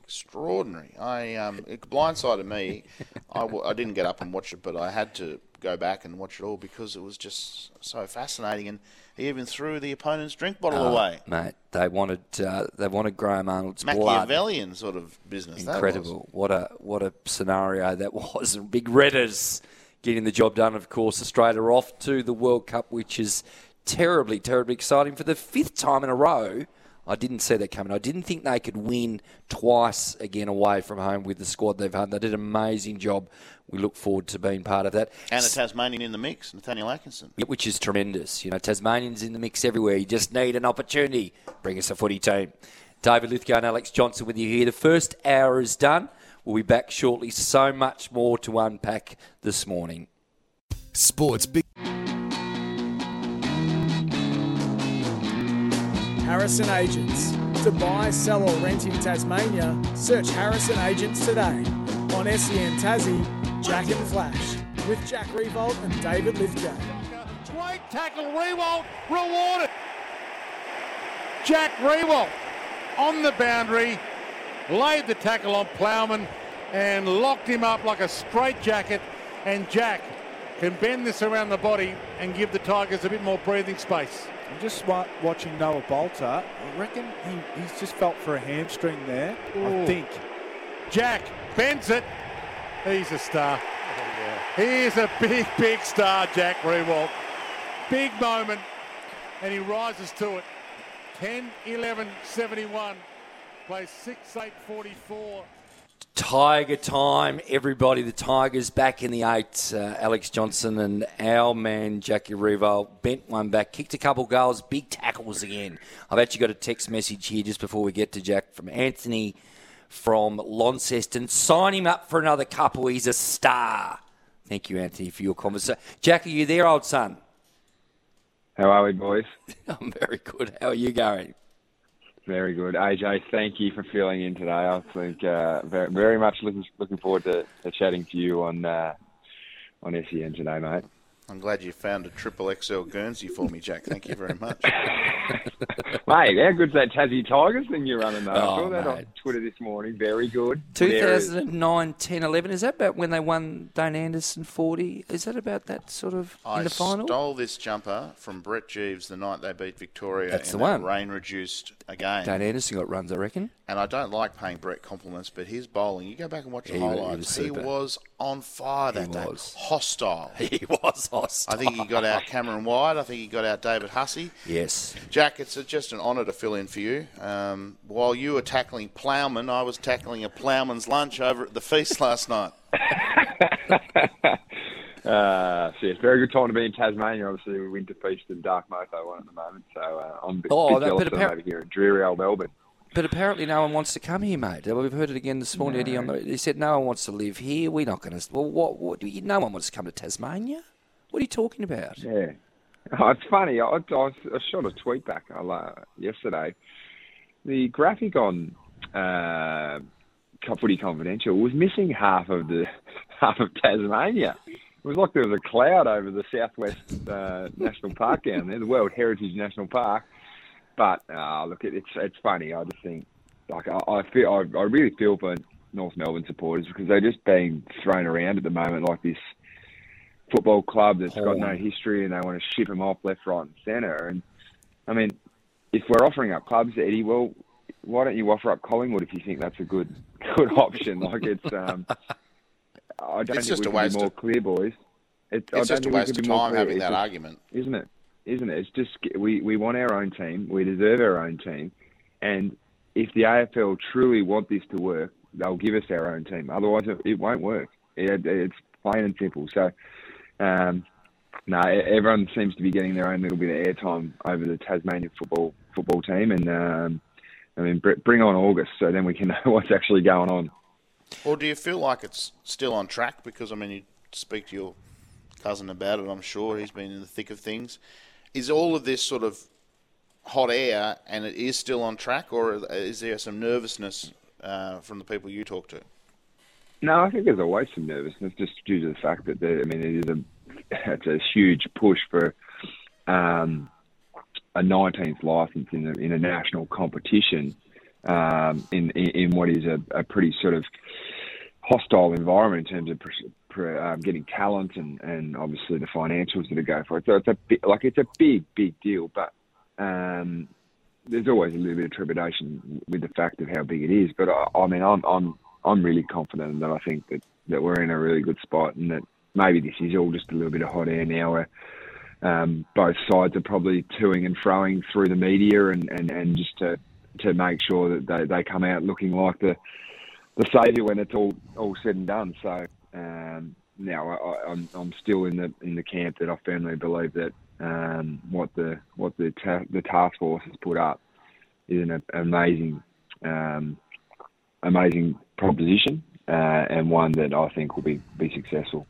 Extraordinary. I um, it blindsided me. I, w- I didn't get up and watch it, but I had to go back and watch it all because it was just so fascinating. And he even threw the opponent's drink bottle Oh, away. mate. They wanted uh, they wanted Graham Arnold's blood. Machiavellian sort of business. Incredible. What a what a scenario that was. Big Redders getting the job done. Of course, Australia off to the World Cup, which is terribly, terribly exciting for the fifth time in a row. I didn't see that coming. I didn't think they could win twice again away from home with the squad they've had. They did an amazing job. We look forward to being part of that. And a Tasmanian in the mix, Nathaniel Atkinson. Yeah, which is tremendous. You know, Tasmanians in the mix everywhere. You just need an opportunity. Bring us a footy team. David Lithgow and Alex Johnson with you here. The first hour is done. We'll be back shortly. So much more to unpack this morning. Sports Big. Harrison Agents. To buy, sell, or rent in Tasmania, search Harrison Agents today on SEN Tassie, Jack and Flash, with Jack Riewoldt and David Lithgow. Great tackle, Riewoldt rewarded. Jack Riewoldt on the boundary, laid the tackle on Plowman and locked him up like a straitjacket. And Jack can bend this around the body and give the Tigers a bit more breathing space. I'm just watching Noah Balta. I reckon he, he's just felt for a hamstring there. I think. Jack bends it. He's a star. Oh, he is a big, big star, Jack Riewoldt. Big moment, and he rises to it. 10 11 71. Plays 6 8 44. Tiger time, everybody. The Tigers back in the eight. Uh, Alex Johnson and our man Jackie Revo bent one back, kicked a couple goals, big tackles again. I've actually got a text message here just before we get to Jack from Anthony from Launceston. Sign him up for another couple. He's a star. Thank you, Anthony, for your conversation. Jack, are you there, old son? How are we, boys? I'm very good. How are you going? Very good. AJ, thank you for filling in today. I think uh, very, very much looking looking forward to, to chatting to you on uh, on SEN today, mate. I'm glad you found a triple XL Guernsey for me, Jack. Thank you very much. Mate, how good's that Tassie Tigers thing you're running though? I Oh, saw that on. Twitter this morning. Very good. There is- 2009, 10, 11. Is that about when they won Dane Anderson 40? Is that about that sort of I in the final? I stole this jumper from Brett Geeves the night they beat Victoria That's in the that one. rain-reduced again. Dane Anderson got runs, I reckon. And I don't like paying Brett compliments, but his bowling, you go back and watch the He- he was highlights, he was on fire that He day. was. Hostile. He was hostile. I think he got out Cameron White. I think he got out David Hussey. Yes. Jack, it's just an honour to fill in for you. Um, while you were tackling ploughman, I was tackling a ploughman's lunch over at the feast last night. Uh, so yes, very good time to be in Tasmania. Obviously, we're winter feast and dark mofo one at the moment, so uh, I'm a bit, Oh, bit that- jealous but that over here in dreary old Melbourne. But apparently, no one wants to come here, mate. We've heard it again this morning. Eddie, on the, he said no one wants to live here. We're not going to. Well, what? what no one wants to come to Tasmania. What are you talking about? Yeah. Oh, it's funny. I, I, I shot a tweet back uh, yesterday. The graphic on uh, Footy Confidential was missing half of the half of Tasmania. It was like there was a cloud over the Southwest uh, National Park down there, the World Heritage National Park. But uh, look, it, it's it's funny. I just think like I, I feel I, I really feel for North Melbourne supporters because they're just being thrown around at the moment like this football club that's got no history and they want to ship them off left, right, and centre. And I mean, if we're offering up clubs, Eddie, well, why don't you offer up Collingwood if you think that's a good good option? Like it's, um, I don't It's think just we can be more of- clear, boys. It, I It's don't just a waste of time clear. having It's that just- argument. isn't it? Isn't it? It's just we we want our own team. We deserve our own team, and if the AFL truly want this to work, they'll give us our own team. Otherwise, it, it won't work. It, it's plain and simple. So, um, no, e- everyone seems to be getting their own little bit of airtime over the Tasmanian football football team, and um, I mean, bring on August, so then we can know what's actually going on. Or do you feel like it's still on track? Because I mean, you speak to your cousin about it. I'm sure he's been in the thick of things. Is all of this sort of hot air, and it is still on track, or is there some nervousness uh, from the people you talk to? No, I think there's always some nervousness just due to the fact that I mean it is a it's a huge push for um, a 19th license in a, in a national competition um, in, in what is a, a pretty sort of hostile environment in terms of pr- pr- um, getting talent and, and obviously the financials that go for it. So it's a bit, like it's a big big deal, but um, there's always a little bit of trepidation with the fact of how big it is. But I, I mean, I'm I'm I'm really confident that I think that, that we're in a really good spot and that maybe this is all just a little bit of hot air now where um, both sides are probably toing and froing through the media and, and, and just to to make sure that they, they come out looking like the the saviour when it's all all said and done. So um, now I, I'm I'm still in the in the camp that I firmly believe that um, what the what the ta- the task force has put up is an amazing um, amazing proposition uh, and one that I think will be be successful.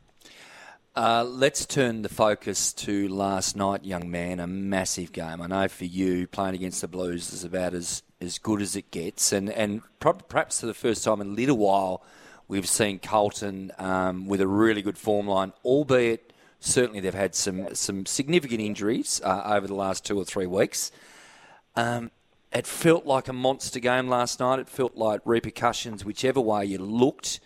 Uh, let's turn the focus to last night, young man. A massive game. I know for you, playing against the Blues is about as, as good as it gets. And, and perhaps for the first time in a little while, we've seen Carlton um, with a really good form line, albeit certainly they've had some, some significant injuries uh, over the last two or three weeks. Um, it felt like a monster game last night. It felt like repercussions, whichever way you looked.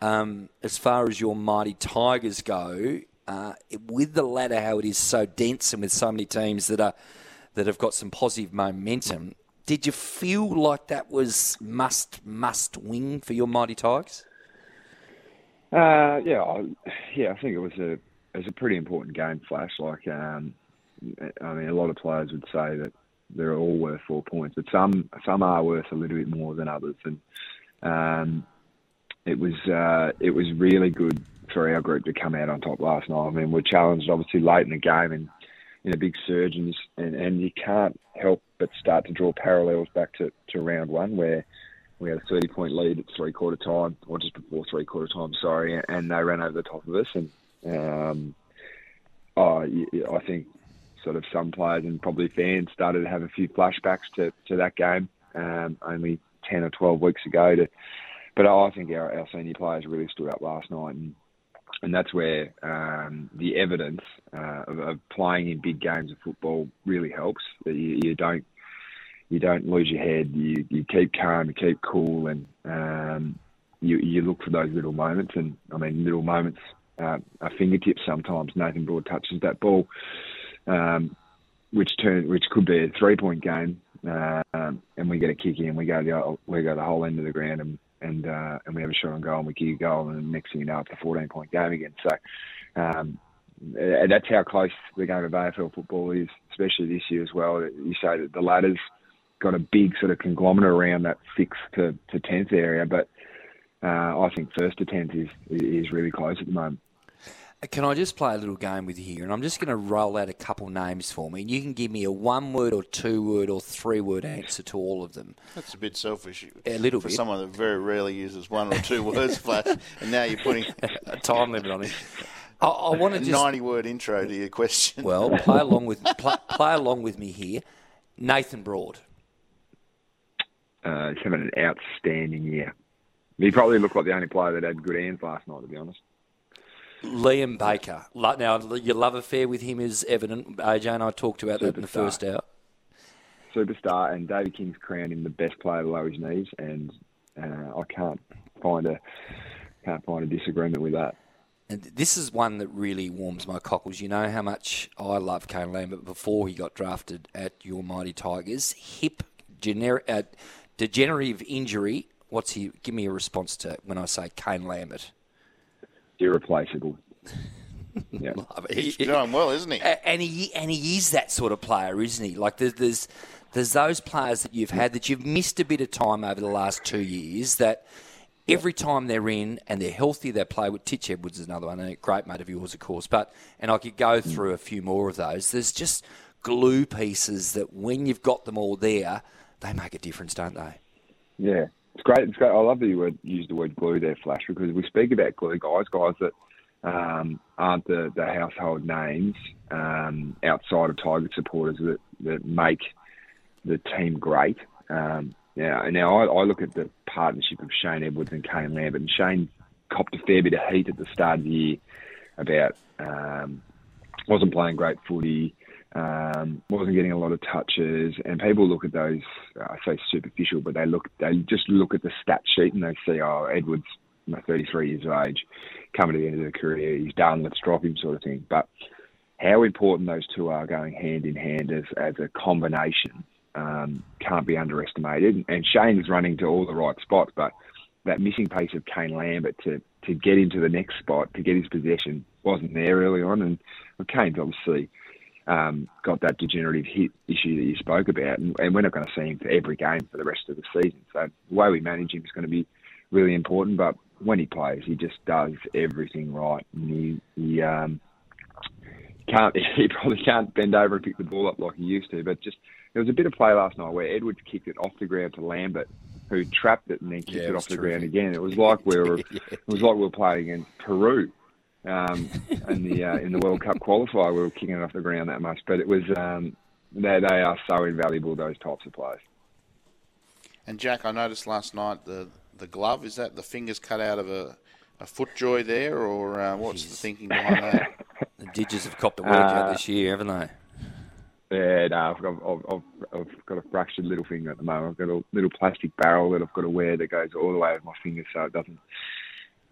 Um, as far as your mighty Tigers go, uh, with the ladder how it is so dense and with so many teams that are that have got some positive momentum, did you feel like that was must must win for your mighty Tigers? Uh, yeah, I, yeah, I think it was a it was a pretty important game. Flash, like, um, I mean, a lot of players would say that they're all worth four points, but some some are worth a little bit more than others, and um, it was uh, it was really good for our group to come out on top last night. I mean, we're challenged obviously late in the game and in a big surge, and, and, and you can't help but start to draw parallels back to, to round one where we had a 30 point lead at three quarter time, or just before three quarter time, sorry, and they ran over the top of us. And um, I think sort of some players and probably fans started to have a few flashbacks to, to that game um, only 10 or 12 weeks ago. To, but I think our, our senior players really stood up last night, and and that's where um, the evidence uh, of, of playing in big games of football really helps. That you, you don't you don't lose your head. You you keep calm, you keep cool, and um, you you look for those little moments. And I mean, little moments uh, are fingertips sometimes. Nathan Broad touches that ball, um, which turn which could be a three point game, uh, and we get a kick in. We go the we go the whole end of the ground and and uh, and we have a shot on goal and we kick a goal and next thing you know it's a 14 point game again. So um, that's how close the game of AFL football is, especially this year as well. You say that the ladder's got a big sort of conglomerate around that sixth to, to tenth area, but uh, I think first to tenth is is really close at the moment. Can I just play a little game with you here? And I'm just going to roll out a couple names for me. And you can give me a one word or two word or three word answer to all of them. That's a bit selfish. A little for bit. someone that very rarely uses one or two words, Flash. And now you're putting a time limit on it. I, I want a to just 90 word intro to your question. well play along with play, play along with me here. Nathan Broad. Uh, he's having an outstanding year. He probably looked like the only player that had good hands last night, to be honest. Liam Baker. Now, your love affair with him is evident. AJ and I talked about that in the first hour. Superstar, and David King's crowned him the best player below his knees, and uh, I can't find a can't find a disagreement with that. And this is one that really warms my cockles. You know how much I love Kane Lambert before he got drafted at your mighty Tigers. Hip gener- uh, degenerative injury. What's he? Give me a response to when I say Kane Lambert. Irreplaceable. yeah. He's doing well, isn't he? And he and he is that sort of player, isn't he? Like there's there's there's those players that you've had that you've missed a bit of time over the last two years that every time they're in and they're healthy, they play with Titch Edwards is another one, and a great mate of yours, of course. But and I could go mm. through a few more of those. There's just glue pieces that when you've got them all there, they make a difference, don't they? Yeah, it's great. It's great. I love that you word, use the word glue there, Flash, because we speak about glue guys, guys that um, aren't the, the household names um, outside of Tiger supporters that, that make the team great. Um, yeah, now I, I look at the partnership of Shane Edwards and Kane Lambert, and Shane copped a fair bit of heat at the start of the year about um, wasn't playing great footy, um, wasn't getting a lot of touches, and people look at those. I say superficial, but they look they just look at the stat sheet and they see, oh, Edwards, you know, 33 years of age, coming to the end of the career, he's done. Let's drop him, sort of thing. But how important those two are going hand in hand as as a combination um, can't be underestimated. And Shane's running to all the right spots, but that missing pace of Kane Lambert to to get into the next spot, to get his possession, wasn't there early on. And well, Kane's obviously um, got that degenerative hit issue that you spoke about, and, and we're not going to see him for every game for the rest of the season. So the way we manage him is going to be really important. But when he plays, he just does everything right, and he, he um, can't he probably can't bend over and pick the ball up like he used to. But just there was a bit of play last night where Edwards kicked it off the ground to Lambert, who trapped it and then kicked Yeah, it it off the ground again. It was like we were it was like we were playing against Peru. Um, in the uh, in the World Cup qualifier, we were kicking it off the ground that much, but it was um, they they are so invaluable those types of players. And Jack, I noticed last night the the glove is that the fingers cut out of a, a foot joy there, or uh, what's the thinking behind that? The Digits have copped a workout Uh, this year, haven't they? Yeah, no, I've got, I've, I've, I've got a fractured little finger at the moment. I've got a little plastic barrel that I've got to wear that goes all the way over my finger so it doesn't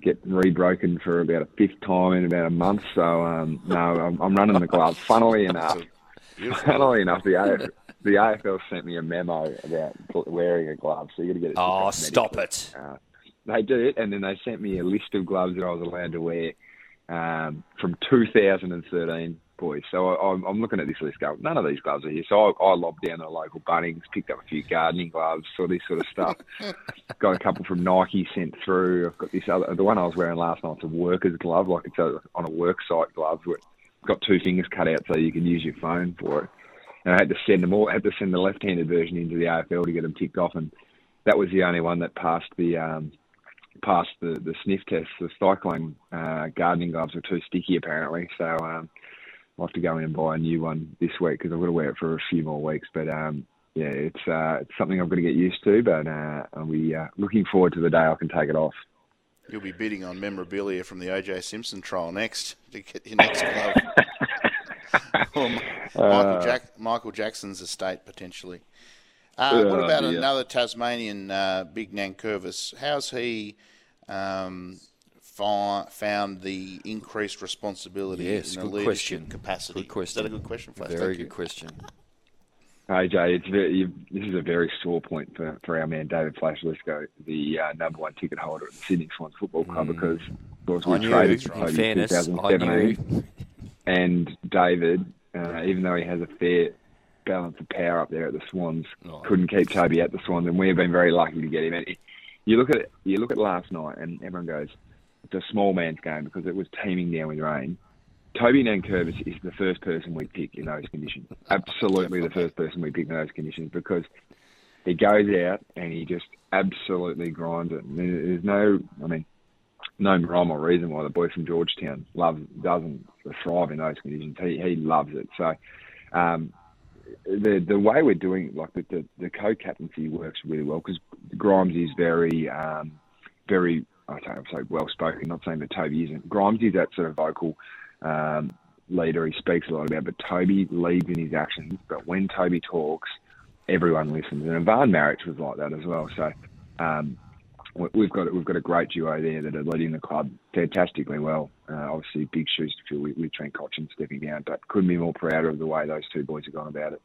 get re-broken for about a fifth time in about a month. So, um, no, I'm, I'm running the glove. Funnily enough, funnily enough, the, AF, the AFL sent me a memo about wearing a glove, so you got to get it. Oh, stop it. Uh, they did, it and then they sent me a list of gloves that I was allowed to wear um, from 2013, boys. So I, I'm, I'm looking at this list going, none of these gloves are here. So I, I lobbed down to the local Bunnings, picked up a few gardening gloves, all this sort of stuff. got a couple from Nike sent through. I've got this other, the one I was wearing last night's a worker's glove, like it's a, on a work site glove. Where it's got two fingers cut out so you can use your phone for it. And I had to send them all. I had to send the left-handed version into the AFL to get them ticked off, and that was the only one that passed the um, passed the, the sniff test. The cyclone uh, gardening gloves were too sticky apparently, so um, I'll have to go in and buy a new one this week because I've got to wear it for a few more weeks. But um, yeah, it's uh, it's something I've got to get used to. But uh, I'll be uh, looking forward to the day I can take it off. You'll be bidding on memorabilia from the O.J. Simpson trial next to get your next glove. Mi- Michael, Uh, Jack- Michael Jackson's estate potentially. Uh, what about dear. another Tasmanian, uh, Big Nankervis? How's he um, found the increased responsibility Yes, in a good leadership question. capacity? Good question. Is that a good question, Flash? Very Thank good you. question. AJ, it's very, you, this is a very sore point for, for our man David Flash Lithgow, the uh, number one ticket holder at the Sydney Swans Football Club, because of course we traded in for Toby fairness, 2017, and David, uh, even though he has a fair balance of power up there at the Swans, Oh. couldn't keep Toby at the Swans, and we've been very lucky to get him. And you look at it, you look at last night, and everyone goes, a small man's game because it was teeming down with rain. Toby Nankervis is the first person we pick in those conditions. Absolutely the first person we pick in those conditions because he goes out and he just absolutely grinds it. There's no, I mean, no rhyme or reason why the boy from Georgetown loves doesn't thrive in those conditions. He he loves it. So um, the the way we're doing it, like the the, the co-captaincy works really well because Grimes is very um, very I don't say well spoken. Not saying that Toby isn't. Grimes is that sort of vocal um, leader. He speaks a lot about, but Toby leads in his actions. But when Toby talks, everyone listens. And Ivan Maric was like that as well. So um, we've got we've got a great duo there that are leading the club fantastically well. Uh, obviously, big shoes to fill with, with Trent Cotchin stepping down, but couldn't be more proud of the way those two boys have gone about it.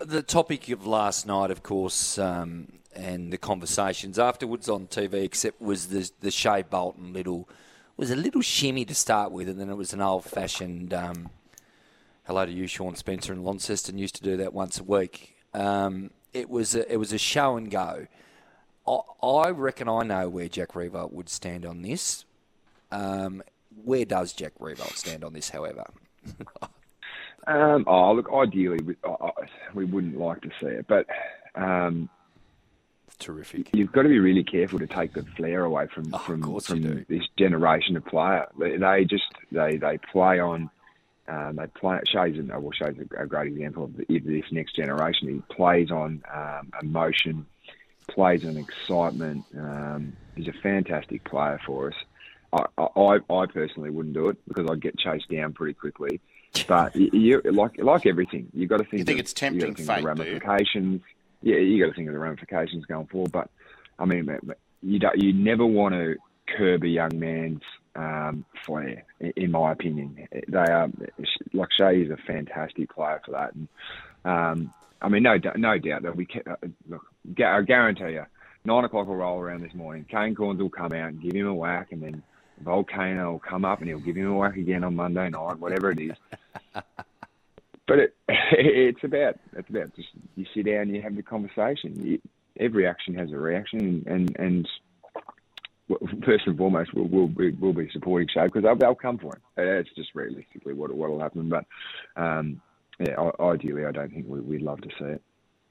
The topic of last night, of course, um, and the conversations afterwards on TV, except was the the Shai Bolton little was a little shimmy to start with, and then it was an old fashioned. Um, hello to you, Sean Spencer and Launceston used to do that once a week. Um, it was a, it was a show and go. I, reckon I know where Jack Riewoldt would stand on this. Um, where does Jack Riewoldt stand on this, however? um, oh, look, ideally, we, we wouldn't like to see it, but. Um, Terrific. You've got to be really careful to take the flair away from oh, from, from this generation of player. They, just they they play on um, they play. Shai's an, well, Shai's a, a great example of this next generation. He plays on um, emotion, plays on excitement. Um, he's a fantastic player for us. I, I, I personally wouldn't do it because I'd get chased down pretty quickly. But you, you like like everything, you've got to think. You think of, it's tempting think fate, the ramifications. Yeah, you got to think of the ramifications going forward. But I mean, you don't, you never want to curb a young man's um, flair, in my opinion. They are like Shai is a fantastic player for that, and um, I mean, no, no doubt that we can. Uh, look, I guarantee you, nine o'clock will roll around this morning. Kane Cornes will come out and give him a whack, and then Volcano will come up and he'll give him a whack again on Monday night, whatever it is. but it, it's about it's about just you sit down, and you have the conversation. You, every action has a reaction, and and first and foremost, we'll, we'll, be, we'll be supporting Shai because they'll, they'll come for him. It's just realistically what what will happen. But um, yeah, ideally, I don't think we, would love to see it.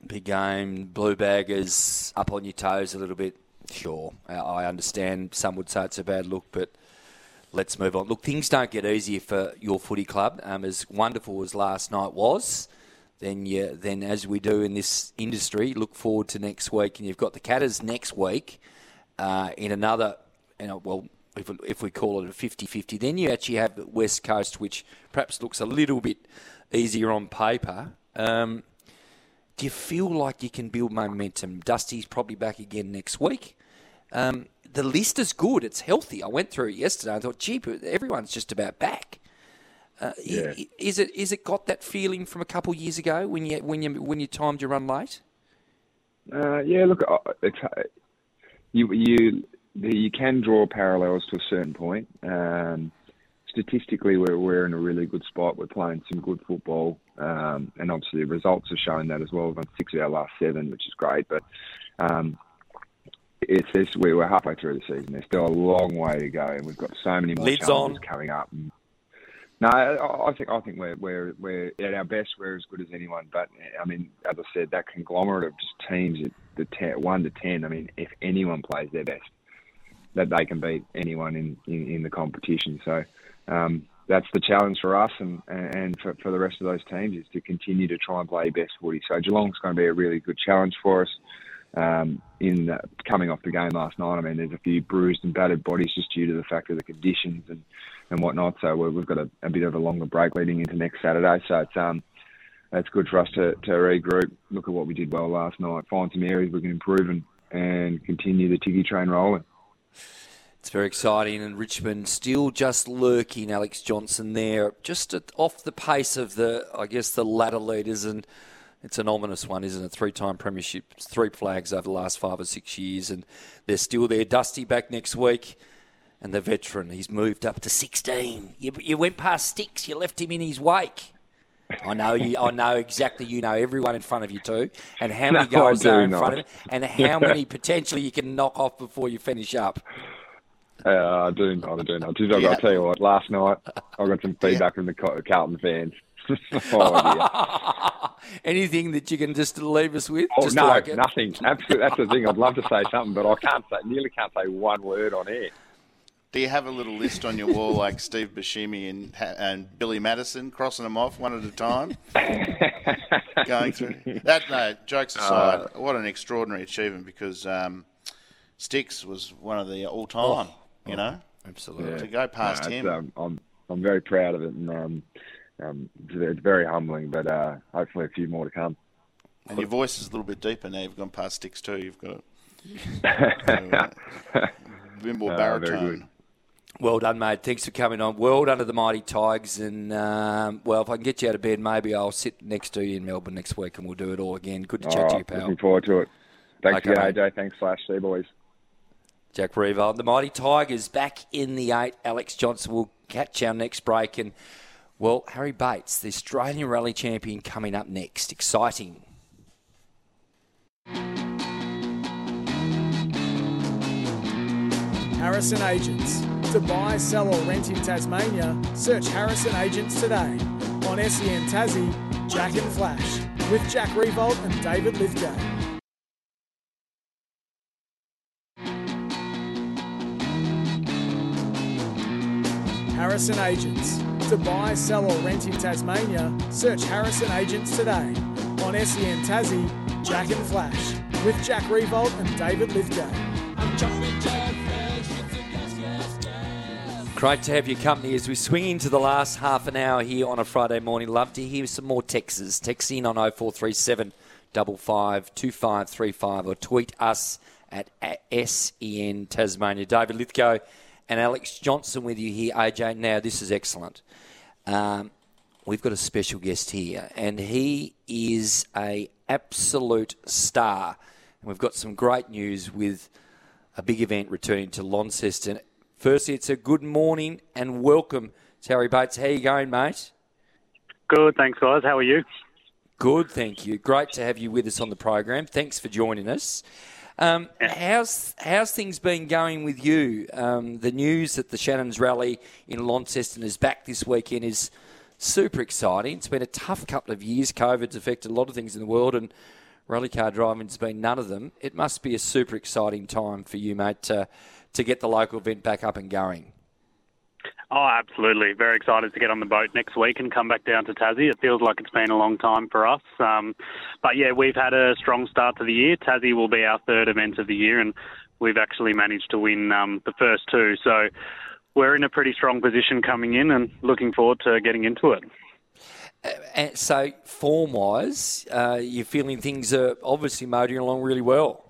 Big game, blue baggers up on your toes a little bit. Sure, I understand. Some would say it's a bad look, but let's move on. Look, things don't get easier for your footy club. Um, as wonderful as last night was, then you, then as we do in this industry, look forward to next week, and you've got the Catters next week uh, in another, you know, well, if, if we call it a 50-50, then you actually have the West Coast, which perhaps looks a little bit easier on paper. Um, do you feel like you can build momentum? Dusty's probably back again next week. Um, the list is good. It's healthy. I went through it yesterday. I thought, gee, everyone's just about back. Uh, yeah. Is it is it got that feeling from a couple of years ago when you when you when you timed your run late? Uh, yeah, look, it's, uh, you you you can draw parallels to a certain point. Um, statistically, we're we're in a really good spot. We're playing some good football, um, and obviously the results are showing that as well. We've won six of our last seven, which is great. But um, it's, it's we're halfway through the season. There's still a long way to go, and we've got so many more Lids challenges on. coming up. No, I think I think we're we're we're at our best. We're as good as anyone. But I mean, as I said, that conglomerate of just teams at the ten, one to ten. I mean, if anyone plays their best, that they can beat anyone in in, in the competition. So um, that's the challenge for us and and for, for the rest of those teams is to continue to try and play best footy. So Geelong's going to be a really good challenge for us. Um, in coming off the game last night, I mean, there's a few bruised and battered bodies just due to the fact of the conditions and and whatnot. So we've got a, a bit of a longer break leading into next Saturday. So it's um, it's good for us to, to regroup, look at what we did well last night, find some areas we can improve and, and continue the Tiggy train rolling. It's very exciting, and Richmond still just lurking. Alex Johnson there, just off the pace of the, I guess, the ladder leaders, and it's an ominous one, isn't it? Three-time premiership, three flags over the last five or six years, and they're still there. Dusty back next week and the veteran. He's moved up to 16. You, you went past six. You left him in his wake. I know you. I know exactly. You know everyone in front of you too, and how many no, goals are in not. front of you, and how many potentially you can knock off before you finish up. Uh, I do not. I do not. Just, I've Yeah. got to tell you what. Last night, I got some feedback from the Carlton fans. oh, dear. Anything that you can just leave us with? Oh, just no, like nothing. Absolutely, that's the thing. I'd love to say something, but I can't say. Nearly can't say one word on air. Do you have a little list on your wall like Steve Buscemi and and Billy Madison, crossing them off one at a time? Going through that. No, jokes aside, Uh, what an extraordinary achievement because um, Sticks was one of the all time. you know, absolutely to go past No, him. Um, I'm I'm very proud of it, and um, um, it's, it's very humbling. But uh, hopefully, a few more to come. And your voice is a little bit deeper now. You've gone past Sticks too. You've got a bit more Uh, very baritone. good. Well done, mate. Thanks for coming on. Well done to the Mighty Tigers. And, um, well, if I can get you out of bed, maybe I'll sit next to you in Melbourne next week and we'll do it all again. Good to All chat to you, pal. Looking forward to it. Thanks Okay, again, mate. AJ. Thanks, Flash. See you, boys. Jack Revo. The Mighty Tigers back in the eight. Alex Johnson will catch our next break. And, well, Harry Bates, the Australian Rally Champion, coming up next. Exciting. Harrison Agents. To buy, sell, or rent in Tasmania, search Harrison Agents today. On SEN Tassie, Jack and Flash. With Jack Riewoldt and David Lithgow. Harrison Agents. To buy, sell, or rent in Tasmania, search Harrison Agents today. On SEN Tassie, Jack and Flash. With Jack Riewoldt and David Lithgow. Great to have your company as we swing into the last half an hour here on a Friday morning. Love to hear some more texts. Text in on 0437 55 2535 or tweet us at, at SEN Tasmania. David Lithgow and Alex Johnson with you here. AJ, now this is excellent. Um, we've got a special guest here, and he is a absolute star. And we've got some great news with a big event returning to Launceston. Firstly, it's a good morning and welcome to Harry Bates. How you going, mate? Good, thanks, guys. How are you? Good, thank you. Great to have you with us on the program. Thanks for joining us. Um, how's how's things been going with you? Um, the news that the Shannon's Rally in Launceston is back this weekend is super exciting. It's been a tough couple of years. COVID's affected a lot of things in the world, and rally car driving's been none of them. It must be a super exciting time for you, mate, to to get the local event back up and going. Oh, absolutely. Very excited to get on the boat next week and come back down to Tassie. It feels like it's been a long time for us. Um, but yeah, we've had a strong start to the year. Tassie will be our third event of the year, and we've actually managed to win um, the first two. So we're in a pretty strong position coming in and looking forward to getting into it. And so, form wise, uh, you're feeling things are obviously motoring along really well.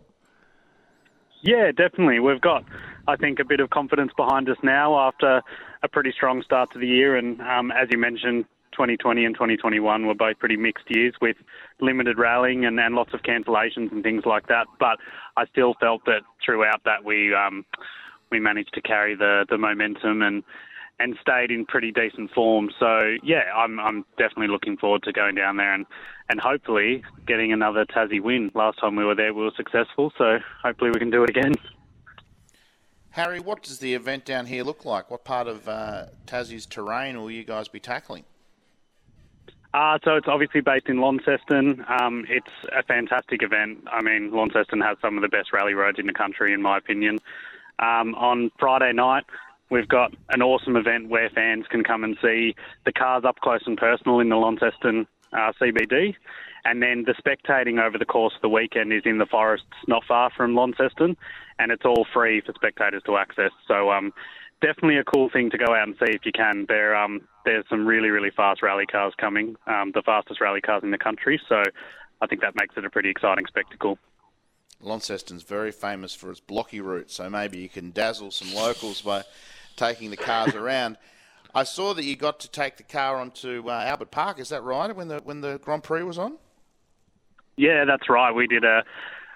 Yeah, definitely. We've got, I think, a bit of confidence behind us now after a pretty strong start to the year. And um, as you mentioned, 2020 and 2021 were both pretty mixed years with limited rallying and, and lots of cancellations and things like that. But I still felt that throughout that we um, we managed to carry the, the momentum and and stayed in pretty decent form. So yeah, I'm I'm definitely looking forward to going down there and, and hopefully getting another Tassie win. Last time we were there, we were successful. So hopefully we can do it again. Harry, what does the event down here look like? What part of uh, Tassie's terrain will you guys be tackling? Uh, so it's obviously based in Launceston. Um, it's a fantastic event. I mean, Launceston has some of the best rally roads in the country, in my opinion. Um, on Friday night, we've got an awesome event where fans can come and see the cars up close and personal in the Launceston uh, CBD. And then the spectating over the course of the weekend is in the forests not far from Launceston, and it's all free for spectators to access. So um, definitely a cool thing to go out and see if you can. There, um, there's some really, really fast rally cars coming, um, the fastest rally cars in the country. So I think that makes it a pretty exciting spectacle. Launceston's very famous for its blocky route, so maybe you can dazzle some locals by taking the cars around. I saw that you got to take the car onto uh, Albert Park. Is that right? When the when the Grand Prix was on? Yeah, that's right. We did a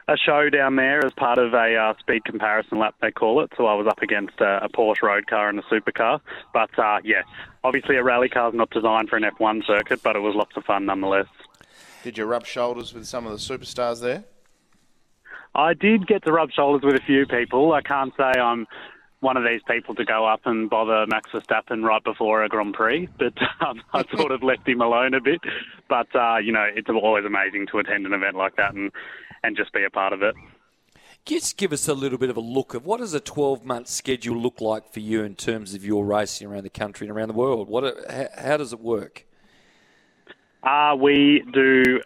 a show down there as part of a uh, speed comparison lap, they call it. So I was up against a, a Porsche road car and a supercar. But uh, yeah, obviously a rally car is not designed for an F1 circuit, but it was lots of fun nonetheless. Did you rub shoulders with some of the superstars there? I did get to rub shoulders with a few people. I can't say I'm one of these people to go up and bother Max Verstappen right before a Grand Prix, but um, I sort of left him alone a bit. But uh, you know, it's always amazing to attend an event like that and and just be a part of it. Just give us a little bit of a look of what does a 12 month schedule look like for you in terms of your racing around the country and around the world? What, how, does it work? Uh, we do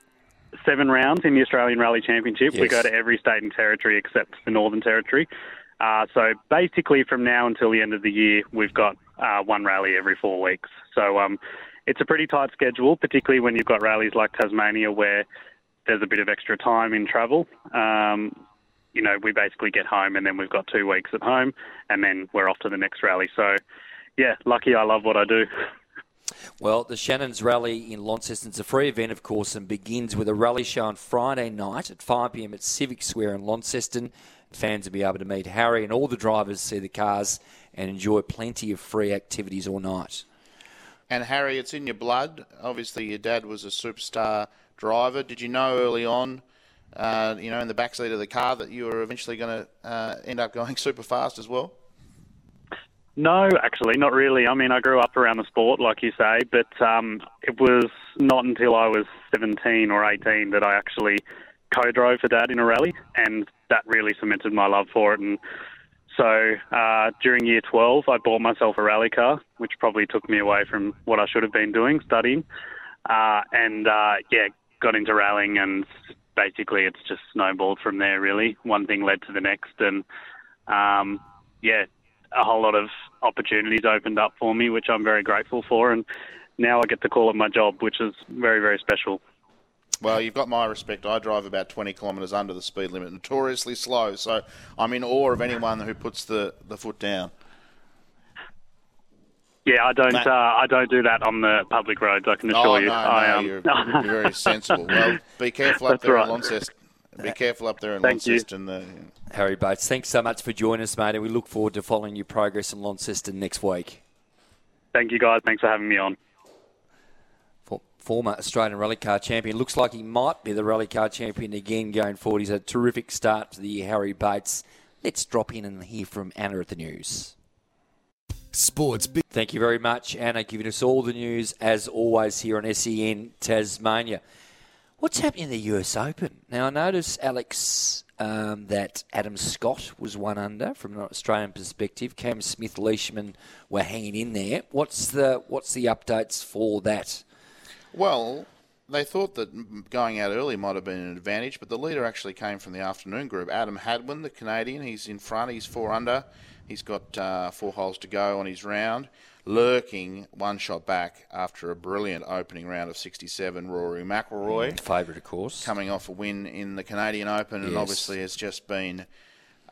seven rounds in the Australian Rally Championship. We go to every state and territory except the Northern Territory. Uh, so basically, from now until the end of the year, we've got uh, one rally every four weeks. So um, it's a pretty tight schedule, particularly when you've got rallies like Tasmania where there's a bit of extra time in travel. Um, you know, we basically get home and then we've got two weeks at home and then we're off to the next rally. So, yeah, lucky I love what I do. Well, the Shannon's Rally in Launceston is a free event, of course, and begins with a rally show on Friday night at 5 pm at Civic Square in Launceston. Fans will be able to meet Harry and all the drivers, see the cars, and enjoy plenty of free activities all night. And Harry, it's in your blood. Obviously, your dad was a superstar driver. Did you know early on, uh, you know, in the backseat of the car, that you were eventually going to uh, end up going super fast as well? No, actually, not really. I mean, I grew up around the sport, like you say, but um, it was not until I was 17 or 18 that I actually co-drove for Dad in a rally, and that really cemented my love for it. And so uh, during year 12, I bought myself a rally car, which probably took me away from what I should have been doing, studying. Uh, and uh, yeah, got into rallying, and basically it's just snowballed from there. Really, one thing led to the next, and um, yeah, a whole lot of opportunities opened up for me, which I'm very grateful for. And now I get to call it my job, which is very, very special. Well, you've got my respect. I drive about 20 kilometres under the speed limit, notoriously slow. So I'm in awe of anyone who puts the, the foot down. Yeah, I don't. Uh, I don't do that on the public roads. I can assure oh, you. no, no, I, um, you're, you're very sensible. Well, be careful up That's there right. in Launceston. Be careful up there in Thank you. Launceston. Uh, Harry Bates, thanks so much for joining us, mate, and we look forward to following your progress in Launceston next week. Thank you, guys. Thanks for having me on. For- Former Australian Rally Car champion. Looks like he might be the Rally Car champion again going forward. He's had a terrific start to the year, Harry Bates. Let's drop in and hear from Anna at the news. Sports Thank you very much, Anna, giving us all the news as always here on SEN Tasmania. What's happening in the US Open? Now, I notice, Alex, um, that Adam Scott was one under from an Australian perspective. Cam Smith, Leishman were hanging in there. What's the what's the updates for that? Well, they thought that going out early might have been an advantage, but the leader actually came from the afternoon group. Adam Hadwin, the Canadian, he's in front. He's four under. He's got uh, four holes to go on his round. Lurking one shot back after a brilliant opening round of 67, Rory McIlroy. Favourite, of course. Coming off a win in the Canadian Open and obviously has just been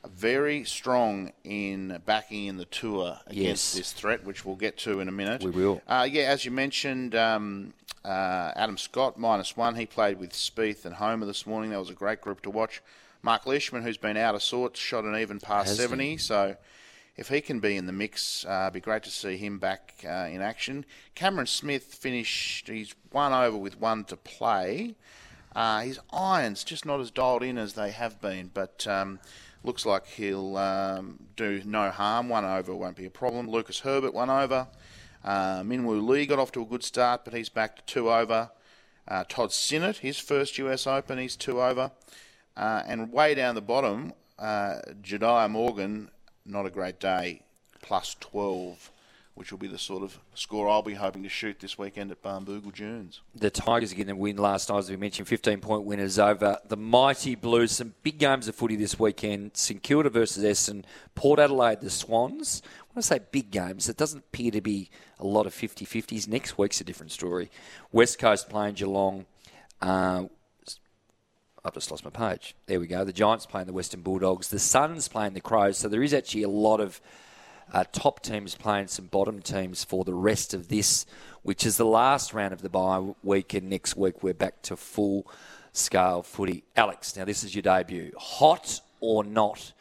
very strong in backing in the tour against Yes. this threat, which we'll get to in a minute. We will. Uh, yeah, as you mentioned, um, uh, Adam Scott minus one. He played with Spieth and Homa this morning. That was a great group to watch. Mark Leishman, who's been out of sorts, shot an even past Has he? 70. So if he can be in the mix, uh, it'd be great to see him back uh, in action. Cameron Smith finished, he's one over with one to play. Uh, his irons just not as dialed in as they have been, but um, looks like he'll um, do no harm. One over won't be a problem. Lucas Herbert one over. Uh, Minwoo Lee got off to a good start, but he's back to two over. Uh, Todd Sinnott, his first US Open, he's two over. Uh, and way down the bottom, uh, Jediah Morgan, not a great day, plus 12, which will be the sort of score I'll be hoping to shoot this weekend at Barnbougle Dunes. The Tigers getting a win last night, as we mentioned, 15 point winners over the mighty Blues. Some big games of footy this weekend St Kilda versus Essendon, Port Adelaide, the Swans. When I say big games, it doesn't appear to be a lot of 50 50s. Next week's a different story. West Coast playing Geelong. Uh, I've just lost my page. There we go. The Giants playing the Western Bulldogs. The Suns playing the Crows. So there is actually a lot of uh, top teams playing some bottom teams for the rest of this, which is the last round of the bye week. And next week we're back to full scale footy. Alex, now this is your debut. Hot or not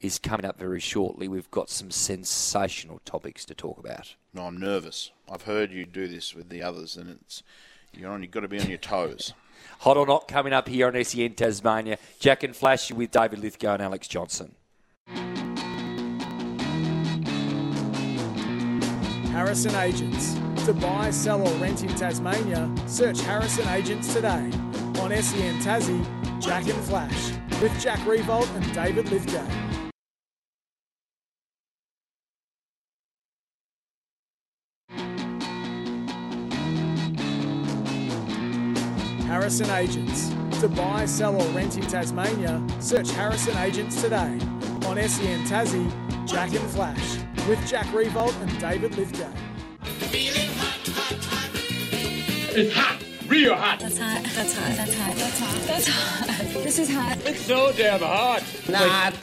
is coming up very shortly. We've got some sensational topics to talk about. No, I'm nervous. I've heard you do this with the others, and it's you're on. You've got to be on your toes. Hot or Not coming up here on SEN Tasmania. Jack and Flash with David Lithgow and Alex Johnson. Harrison Agents. To buy, sell, or rent in Tasmania, search Harrison Agents today. On SEN Tassie, Jack and Flash, with Jack Riewoldt and David Lithgow. Harrison Agents. To buy, sell, or rent in Tasmania, search Harrison Agents today. On SEN Tassie, Jack and Flash, with Jack Riewoldt and David Lithgow. It's hot, real hot. That's hot. That's hot. That's hot. That's hot. That's hot. This is hot. It's so damn hot. Not.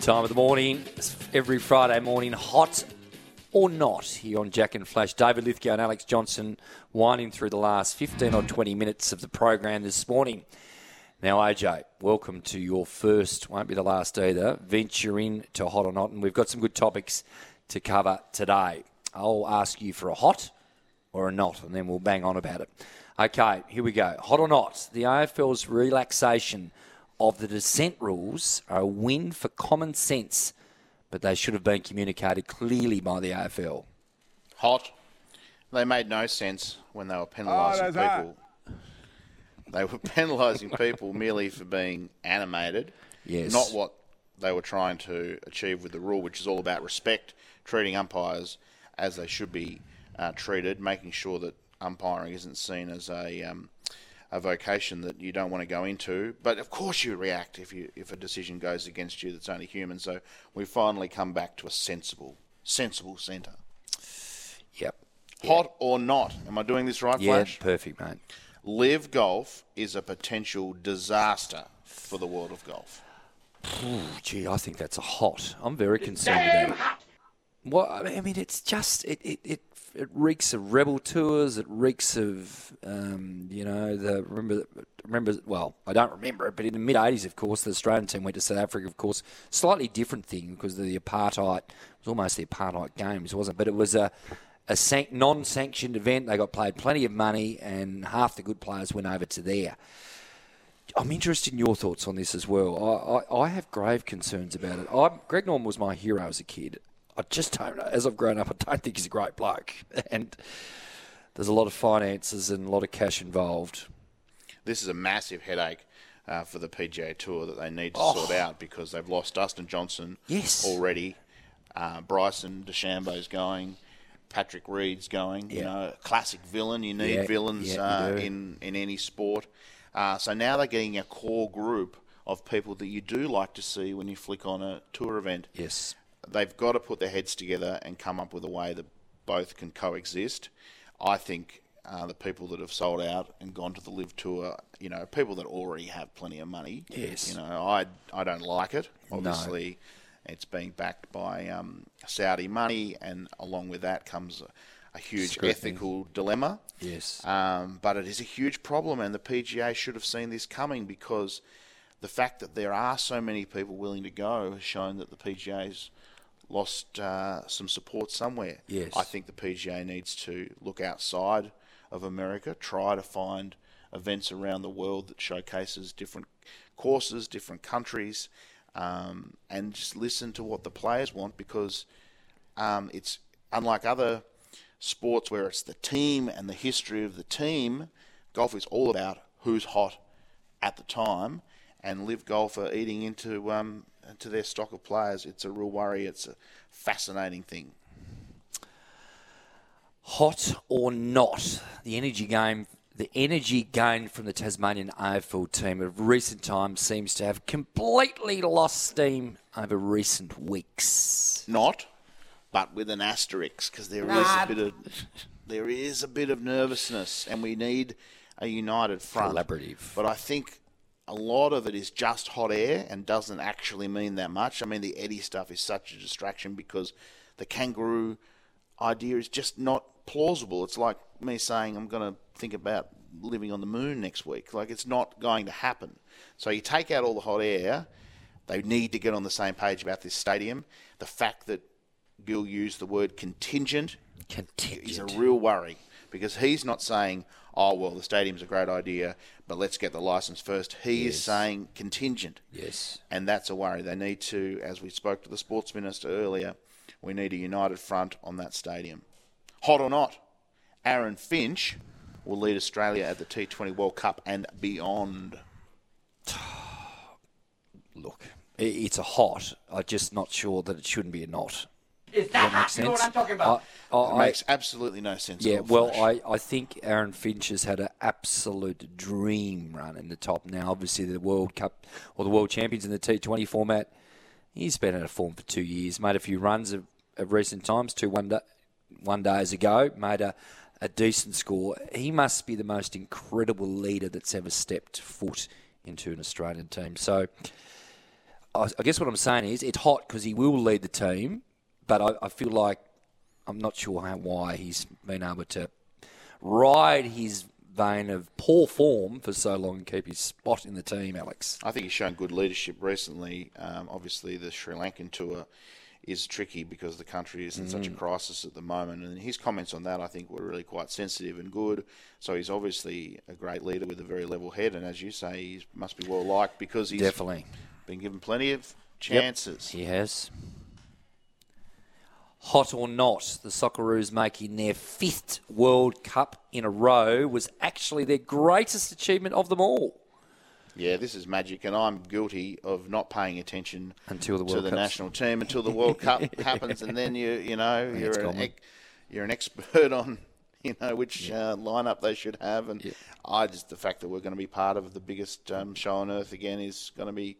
Time of the morning, every Friday morning, hot or not, here on Jack and Flash. David Lithgow and Alex Johnson winding through the last 15 or 20 minutes of the program this morning. Now, AJ, welcome to your first, won't be the last either, venture into hot or not. And we've got some good topics to cover today. I'll ask you for a hot or a not, and then we'll bang on about it. Okay, here we go. Hot or not, the AFL's relaxation of the dissent rules are a win for common sense, but they should have been communicated clearly by the AFL. Hot. They made no sense when they were penalising Oh, that's people. They were penalising people merely for being animated. Yes. Not what they were trying to achieve with the rule, which is all about respect, treating umpires as they should be uh, treated, making sure that umpiring isn't seen as a um, a vocation that you don't want to go into. But of course, you react if you if a decision goes against you. That's only human. So we finally come back to a sensible, sensible centre. Yep. Hot or not? Am I doing this right, Yeah, Flash? perfect, mate. Live golf is a potential disaster for the world of golf. Ooh, gee, I think that's a hot. I'm very concerned about it. Well, I mean, it's just it, it, it, it reeks of rebel tours. It reeks of um, you know the remember remember well I don't remember it, but in the mid '80s, of course, the Australian team went to South Africa. Of course, slightly different thing because the apartheid. It was almost the apartheid games, wasn't? it? But it was a a san- non-sanctioned event. They got paid plenty of money, and half the good players went over to there. I'm interested in your thoughts on this as well. I, I, I have grave concerns about it. i Greg Norman was my hero as a kid. I just don't, as I've grown up, I don't think he's a great bloke. And there's a lot of finances and a lot of cash involved. This is a massive headache uh, for the PGA Tour that they need to Oh. sort out because they've lost Dustin Johnson Yes. already. Uh, Bryson DeChambeau's going. Patrick Reed's going. You know, classic villain. You need Yeah, villains yeah, uh, in in any sport. Uh, so now they're getting a core group of people that you do like to see when you flick on a tour event. Yes. They've got to put their heads together and come up with a way that both can coexist. I think uh, the people that have sold out and gone to the live tour, you know, people that already have plenty of money. Yes. You know, I I don't like it. No. Obviously, it's being backed by um, Saudi money, and along with that comes a, a huge Scrutiny. ethical dilemma. Yes. Um, but it is a huge problem, and the PGA should have seen this coming because the fact that there are so many people willing to go has shown that the PGA's lost uh, some support somewhere. Yes. I think the PGA needs to look outside of America, try to find events around the world that showcases different courses, different countries, um, and just listen to what the players want because um, it's unlike other sports where it's the team and the history of the team. Golf is all about who's hot at the time, and live golf are eating into um, Uh, into their stock of players. It's a real worry. It's a fascinating thing. Hot or not, the energy game, the energy gained from the Tasmanian AFL team of recent times seems to have completely lost steam over recent weeks. Not, but with an asterisk because there is Nah. a bit of there is a bit of nervousness, and we need a united front. Collaborative. But I think a lot of it is just hot air and doesn't actually mean that much. I mean, the Eddie stuff is such a distraction because the kangaroo idea is just not plausible. It's like me saying I'm going to think about living on the moon next week. Like it's not going to happen. So you take out all the hot air. They need to get on the same page about this stadium. The fact that Gil used the word contingent, contingent. is a real worry because he's not saying, "Oh well, the stadium's a great idea, but let's get the license first. He is saying contingent. Yes. And that's a worry. They need to, as we spoke to the sports minister earlier, We need a united front on that stadium. Hot or not, Aaron Finch will lead Australia at the T20 World Cup and beyond. Look, it's a hot. I'm just not sure that it shouldn't be a not. Is Does that make You know what? I'm talking about? I- I- It I- makes absolutely no sense. Yeah, at all, well, I, I think Aaron Finch has had an absolute dream run in the top. Now, obviously, the World Cup or the World Champions in the T20 format, he's been out of form for two years. Made a few runs of, of recent times, two one, day, one days ago. Made a, a decent score. He must be the most incredible leader that's ever stepped foot into an Australian team. So, I, I guess what I'm saying is it's hot because he will lead the team, but I, I feel like I'm not sure how, why he's been able to ride his vein of poor form for so long and keep his spot in the team, Alex. I think he's shown good leadership recently. Um, obviously, the Sri Lankan tour is tricky because the country is in such a Mm. crisis at the moment, and his comments on that I think were really quite sensitive and good. So he's obviously a great leader with a very level head, and as you say, he must be well liked because he's Definitely. been given plenty of Yep, chances. he has. Hot or not, the Socceroos making their fifth World Cup in a row was actually their greatest achievement of them all. Yeah, this is magic, and I'm guilty of not paying attention Until the to the Cup's- national team until the World Cup happens, and then you you know Yeah, you're an you're an expert on you know which uh, lineup they should have, and I just the fact that we're going to be part of the biggest um, show on earth again is going to be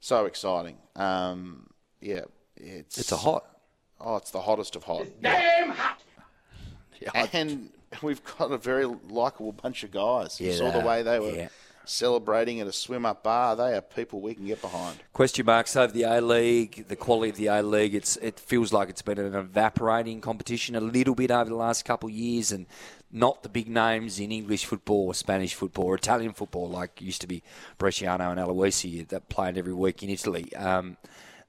so exciting. Um, yeah, it's It's a hot. Oh, it's the hottest of hot. Damn hot. and we've got a very likable bunch of guys. you Yeah, saw the way they were Yeah. celebrating at a swim up bar. They are people we can get behind. Question marks over the A League, the quality of the A League. It's it feels like it's been an evaporating competition a little bit over the last couple of years, and not the big names in English football, or Spanish football, or Italian football like used to be Bresciano and Aloisi that played every week in Italy. Um,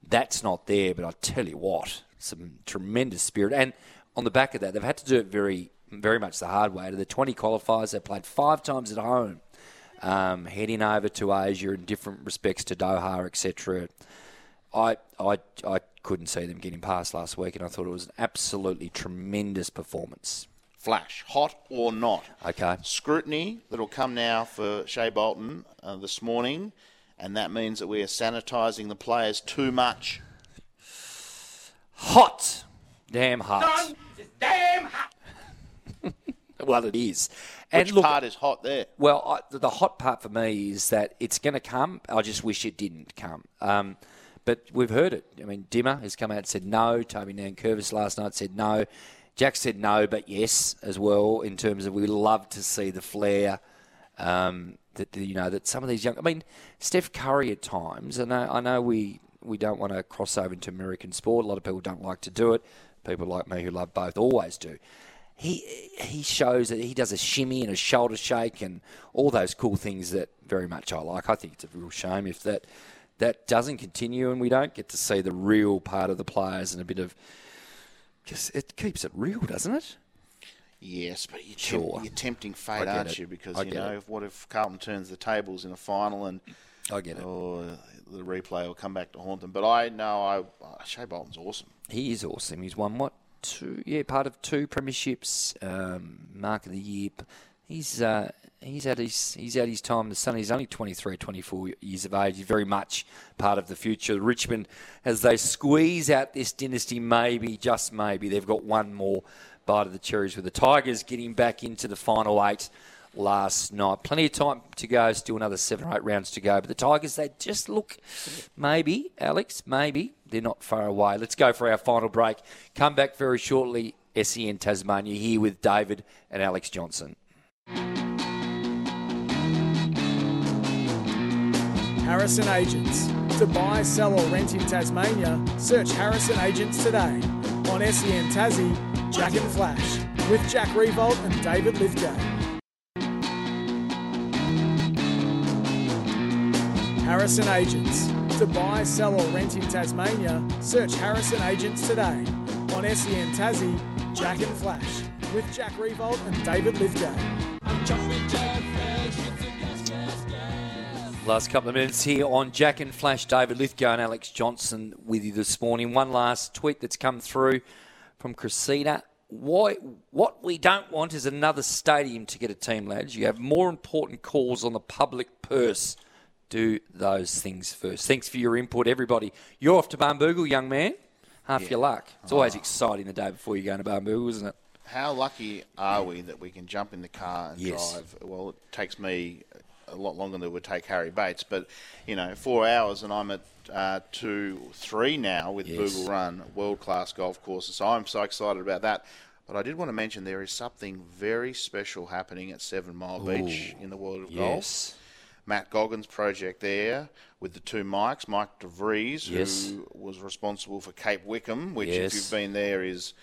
that's not there, but I tell you what, some tremendous spirit. And on the back of that, they've had to do it very, very much the hard way. To the 20 qualifiers, they played five times at home um, heading over to Asia in different respects to Doha, etc. I, I, I couldn't see them getting past last week, and I thought it was an absolutely tremendous performance. Flash, hot or not? Okay. Scrutiny that'll come now for Shai Bolton uh, this morning, and that means that we are sanitising the players too much. Hot, damn hot. Damn hot. Well, it is. Which part is hot there? Well, I, the, the hot part for me is that it's going to come. I just wish it didn't come. Um, but we've heard it. I mean, Dimma has come out and said no. Toby Nankervis last night said no. Jack said no, but yes as well. In terms of we love to see the flair. Um, that you know that some of these young. I mean, Steph Curry at times. And I, I know we we don't want to cross over into American sport. A lot of people don't like to do it. People like me who love both always do he he shows that he does a shimmy and a shoulder shake and all those cool things that very much I like. I think it's a real shame if that that doesn't continue and we don't get to see the real part of the players and a bit of just it keeps it real, doesn't it? Yes, but you're, Sure. temp- you're tempting fate, aren't it. you? Because you know, it. what if Carlton turns the tables in a final and I get it. Or the replay will come back to haunt them. But I know I uh, Shai Bolton's awesome. He is awesome. He's won what two? Yeah, part of two premierships. Um, Mark of the year. He's uh, he's had his he's had his time the sun. He's only 23, 24 years of age. He's very much part of the future. Richmond, as they squeeze out this dynasty, maybe just maybe they've got one more bite of the cherries with the Tigers getting back into the final eight last night. Plenty of time to go. Still another seven or eight rounds to go. But the Tigers, they just look maybe Alex, maybe they're not far away. Let's go for our final break. Come back very shortly. SEN Tasmania here with David and Alex Johnson. Harrison Agents. To buy, sell, or rent in Tasmania, search Harrison Agents today. On SEN Tassie, Jack and Flash, with Jack Riewoldt and David Lithgow. Harrison Agents. To buy, sell, or rent in Tasmania, search Harrison Agents today. On SEN Tassie, Jack and Flash, with Jack Riewoldt and David Lithgow. Last couple of minutes here on Jack and Flash. David Lithgow and Alex Johnson with you this morning. One last tweet that's come through from Cressida. Why, what we don't want is another stadium to get a team, lads. You have more important calls on the public purse. Do those things first. Thanks for your input, everybody. You're off to Barnbougle, young man. Half your luck. It's always exciting the day before you go to Barnbougle, isn't it? How lucky are we that we can jump in the car and Yes. drive? Well, it takes me a lot longer than it would take Harry Bates, but you know, four hours and I'm at uh, two, three now with Yes. Boogle Run, world class golf courses. So I'm so excited about that. But I did want to mention there is something very special happening at Seven Mile Beach Ooh, in the world of yes. golf. Matt Goggins' project there with the two Mikes, Mike DeVries, Yes. who was responsible for Cape Wickham, which, Yes. if you've been there, is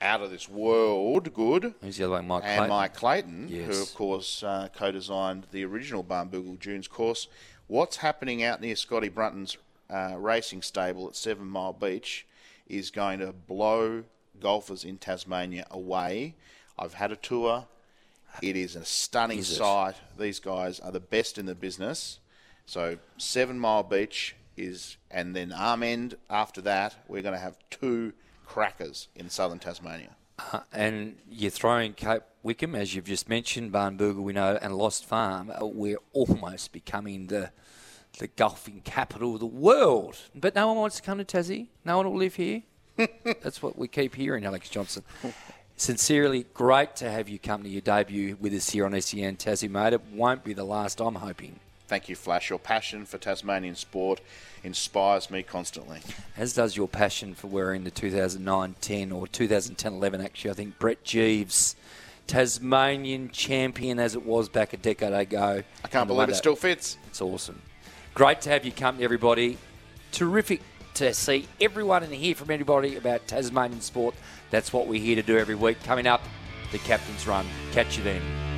out of this world good. Who's the other one? Mike and Clayton? Mike Clayton, Yes. who of course uh, co-designed the original Barnbougle Dunes course. What's happening out near Scotty Brunton's uh, racing stable at Seven Mile Beach is going to blow golfers in Tasmania away. I've had a tour. It is a stunning sight. These guys are the best in the business. So Seven Mile Beach is, and then Arm End after that, we're going to have two crackers in southern Tasmania. Uh, and you're throwing Cape Wickham, as you've just mentioned, Barnbougle, we know, and Lost Farm. Uh, we're almost becoming the the golfing capital of the world. But no one wants to come to Tassie. No one will live here. That's what we keep hearing, Alex Johnson. Sincerely, great to have you come to your debut with us here on SEN Tassie, mate. It won't be the last, I'm hoping. Thank you, Flash. Your passion for Tasmanian sport inspires me constantly. As does your passion for wearing the 2009-10 or 2010-11, actually. I think Brett Geeves, Tasmanian champion as it was back a decade ago. I can't believe it still fits. It's awesome. Great to have you come, everybody. Terrific to see everyone and hear from everybody about Tasmanian sport. That's what we're here to do every week. Coming up, the Captain's Run. Catch you then.